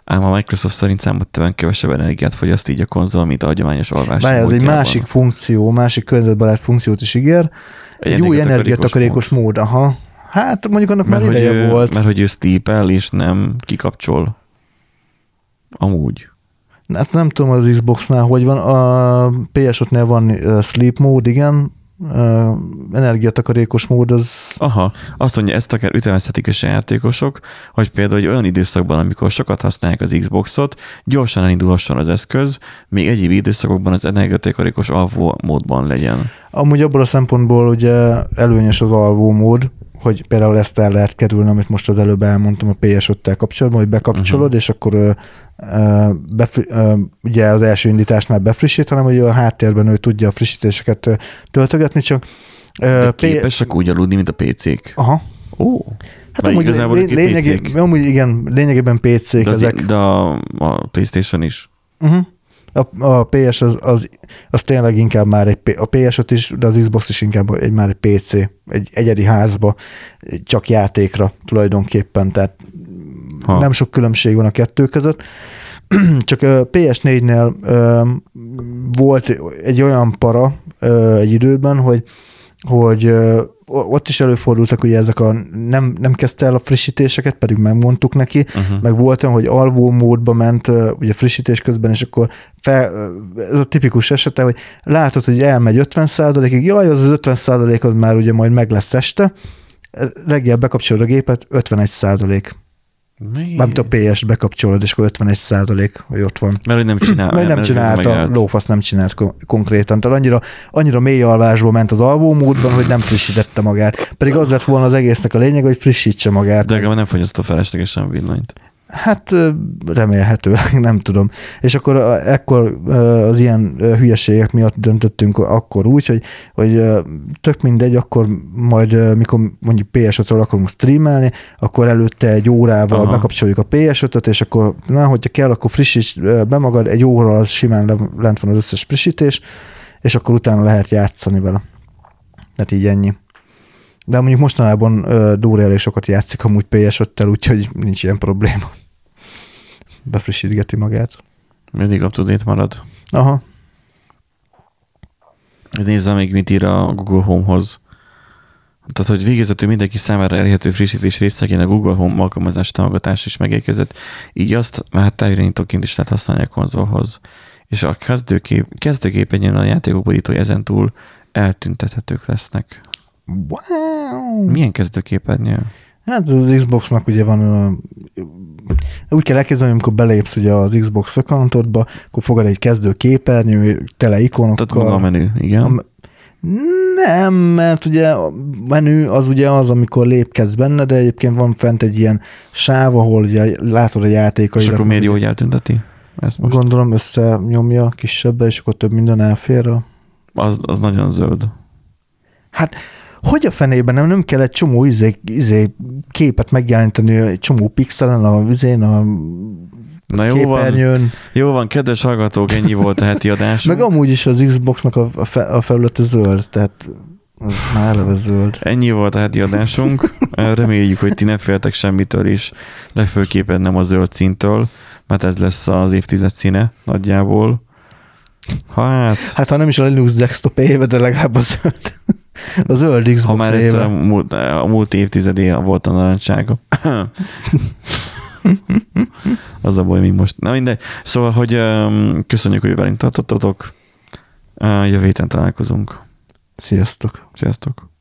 Speaker 1: Ám a Microsoft szerint számottevően kevesebb energiát fogyaszt így a konzol, mint a hagyományos alvás.
Speaker 2: Várj, ez egy másik funkció, másik környezetbarát funkciót is ígér. Egy, egy új energiatakarékos mód. mód. Aha. Hát mondjuk annak
Speaker 1: Mert
Speaker 2: már ideje
Speaker 1: ő,
Speaker 2: volt.
Speaker 1: mert hogy ő steepel és nem kikapcsol. Amúgy.
Speaker 2: Hát nem tudom az Xboxnál, hogy van. A PS5-nél van sleep mód, igen. Uh, energiatakarékos mód az...
Speaker 1: Aha, azt mondja, ezt akár ütemezhetik is a játékosok, hogy például hogy olyan időszakban, amikor sokat használják az Xboxot, gyorsan elindulhasson az eszköz, még egyéb időszakokban az energiatakarékos alvó módban legyen.
Speaker 2: Amúgy abból a szempontból ugye előnyös az alvó mód, hogy például ezt el lehet kerülni, amit most az előbb elmondtam a PS5-tel kapcsolatban, hogy bekapcsolod, uh-huh. és akkor ö, ö, befri, ö, ugye az első indításnál befrissít, hanem hogy a háttérben ő tudja a frissítéseket töltögetni, csak
Speaker 1: De
Speaker 2: P-
Speaker 1: képesek úgy aludni, mint a PC-k.
Speaker 2: Aha.
Speaker 1: Ó,
Speaker 2: Hát amúgy
Speaker 1: igazából
Speaker 2: lé- lényegi, amúgy igen, lényegében PC-k
Speaker 1: de, az,
Speaker 2: ezek.
Speaker 1: de a, a PlayStation is.
Speaker 2: Uh-huh. A, a PS az, az, az tényleg inkább már egy, a PS5 is, de az Xbox is inkább egy, már egy PC, egy egyedi házba, csak játékra tulajdonképpen, tehát
Speaker 1: Ha.
Speaker 2: nem sok különbség van a kettő között. Csak ö, PS4-nél ö, volt egy olyan para egy időben, hogy hogy ö, ott is előfordultak ugye ezek a, nem, nem kezdte el a frissítéseket, pedig megmondtuk neki,
Speaker 1: Uh-huh.
Speaker 2: meg volt olyan, hogy alvó módba ment ugye frissítés közben, és akkor fel, ez a tipikus esete, hogy látod, hogy elmegy 50 ig jaj, az az 50 az már ugye majd meg lesz este, reggel bekapcsolod a gépet, 51 százalék.
Speaker 1: Mi?
Speaker 2: Mármint a PS-t bekapcsolod, és akkor 51 százalék, hogy ott van.
Speaker 1: Mert hogy nem csinál.
Speaker 2: Mert nem csinálta, lófasz nem csinált ko- konkrétan. Tehát annyira, annyira mély alvásba ment az alvó módban, hogy nem frissítette magát. Pedig az lett volna az egésznek a lényeg, hogy frissítse magát.
Speaker 1: De legalább nem fogyasztott feleslegesen villanyt.
Speaker 2: Hát remélhetőleg, nem tudom. És akkor ekkor az ilyen hülyeségek miatt döntöttünk akkor úgy, hogy, hogy tök mindegy, akkor majd, mikor mondjuk PS5-ről akarunk streamelni, akkor előtte egy órával
Speaker 1: Aha.
Speaker 2: Bekapcsoljuk a PS5-öt, és akkor, na, hogyha kell, akkor frissíts be magad, egy órával simán le- lent van az összes frissítés, és akkor utána lehet játszani vele. Hát így ennyi. De mondjuk mostanában Dóri elég sokat játszik amúgy PS5-tel, úgyhogy nincs ilyen probléma. Befrissítgeti magát.
Speaker 1: Mindig up to date marad.
Speaker 2: Aha.
Speaker 1: Nézzem még, mit ír a Google Home-hoz. Tehát, hogy végezetül mindenki számára elérhető frissítés részeként a Google Home alkalmazás támogatás is megérkezett. Így azt már távirányítóként is lehet használni a konzolhoz. És a kezdőkép, kezdőképernyőn a játékok borítói ezentúl eltüntethetők lesznek.
Speaker 2: Wow.
Speaker 1: Milyen kezdőképernyő?
Speaker 2: Hát az Xboxnak ugye van, úgy kell elkezdeni, amikor belépsz ugye az Xbox accountodba, akkor fogad egy kezdő képernyő, tele ikonokkal.
Speaker 1: Tehát maga a menü, igen.
Speaker 2: A- Nem, mert ugye a menü az ugye az, amikor lépkedsz benne, de egyébként van fent egy ilyen sáv, ahol ugye látod a játékaidat.
Speaker 1: és akkor miért jó, hogy eltünteti? Ezt most?
Speaker 2: Gondolom összenyomja kisebbe, és akkor több minden elfér. a-
Speaker 1: Az, az nagyon zöld.
Speaker 2: Hát hogy a fenében nem, nem kell egy csomó izé, izé képet megjeleníteni, egy csomó pixelen a vizén, a
Speaker 1: Na jó van,
Speaker 2: képernyőn.
Speaker 1: jó van, kedves hallgatók, ennyi volt a heti adás.
Speaker 2: Meg amúgy is az Xboxnak a, a, fe, a felülete zöld, tehát az már eleve zöld.
Speaker 1: Ennyi volt a heti adásunk. Reméljük, hogy ti nem féltek semmitől is, legfőképpen nem a zöld színtől, mert ez lesz az évtized színe nagyjából. Hát,
Speaker 2: Hát ha nem is a Linux desktop éve, de legalább a zöld. A zöld Xbox
Speaker 1: ha már egyszer a múlt, a múlt évtizedé volt a narancsága. az a baj, még most. Na mindegy. Szóval, hogy um, köszönjük, hogy velünk tartottatok. Uh, jövő héten találkozunk.
Speaker 2: Sziasztok!
Speaker 1: Sziasztok!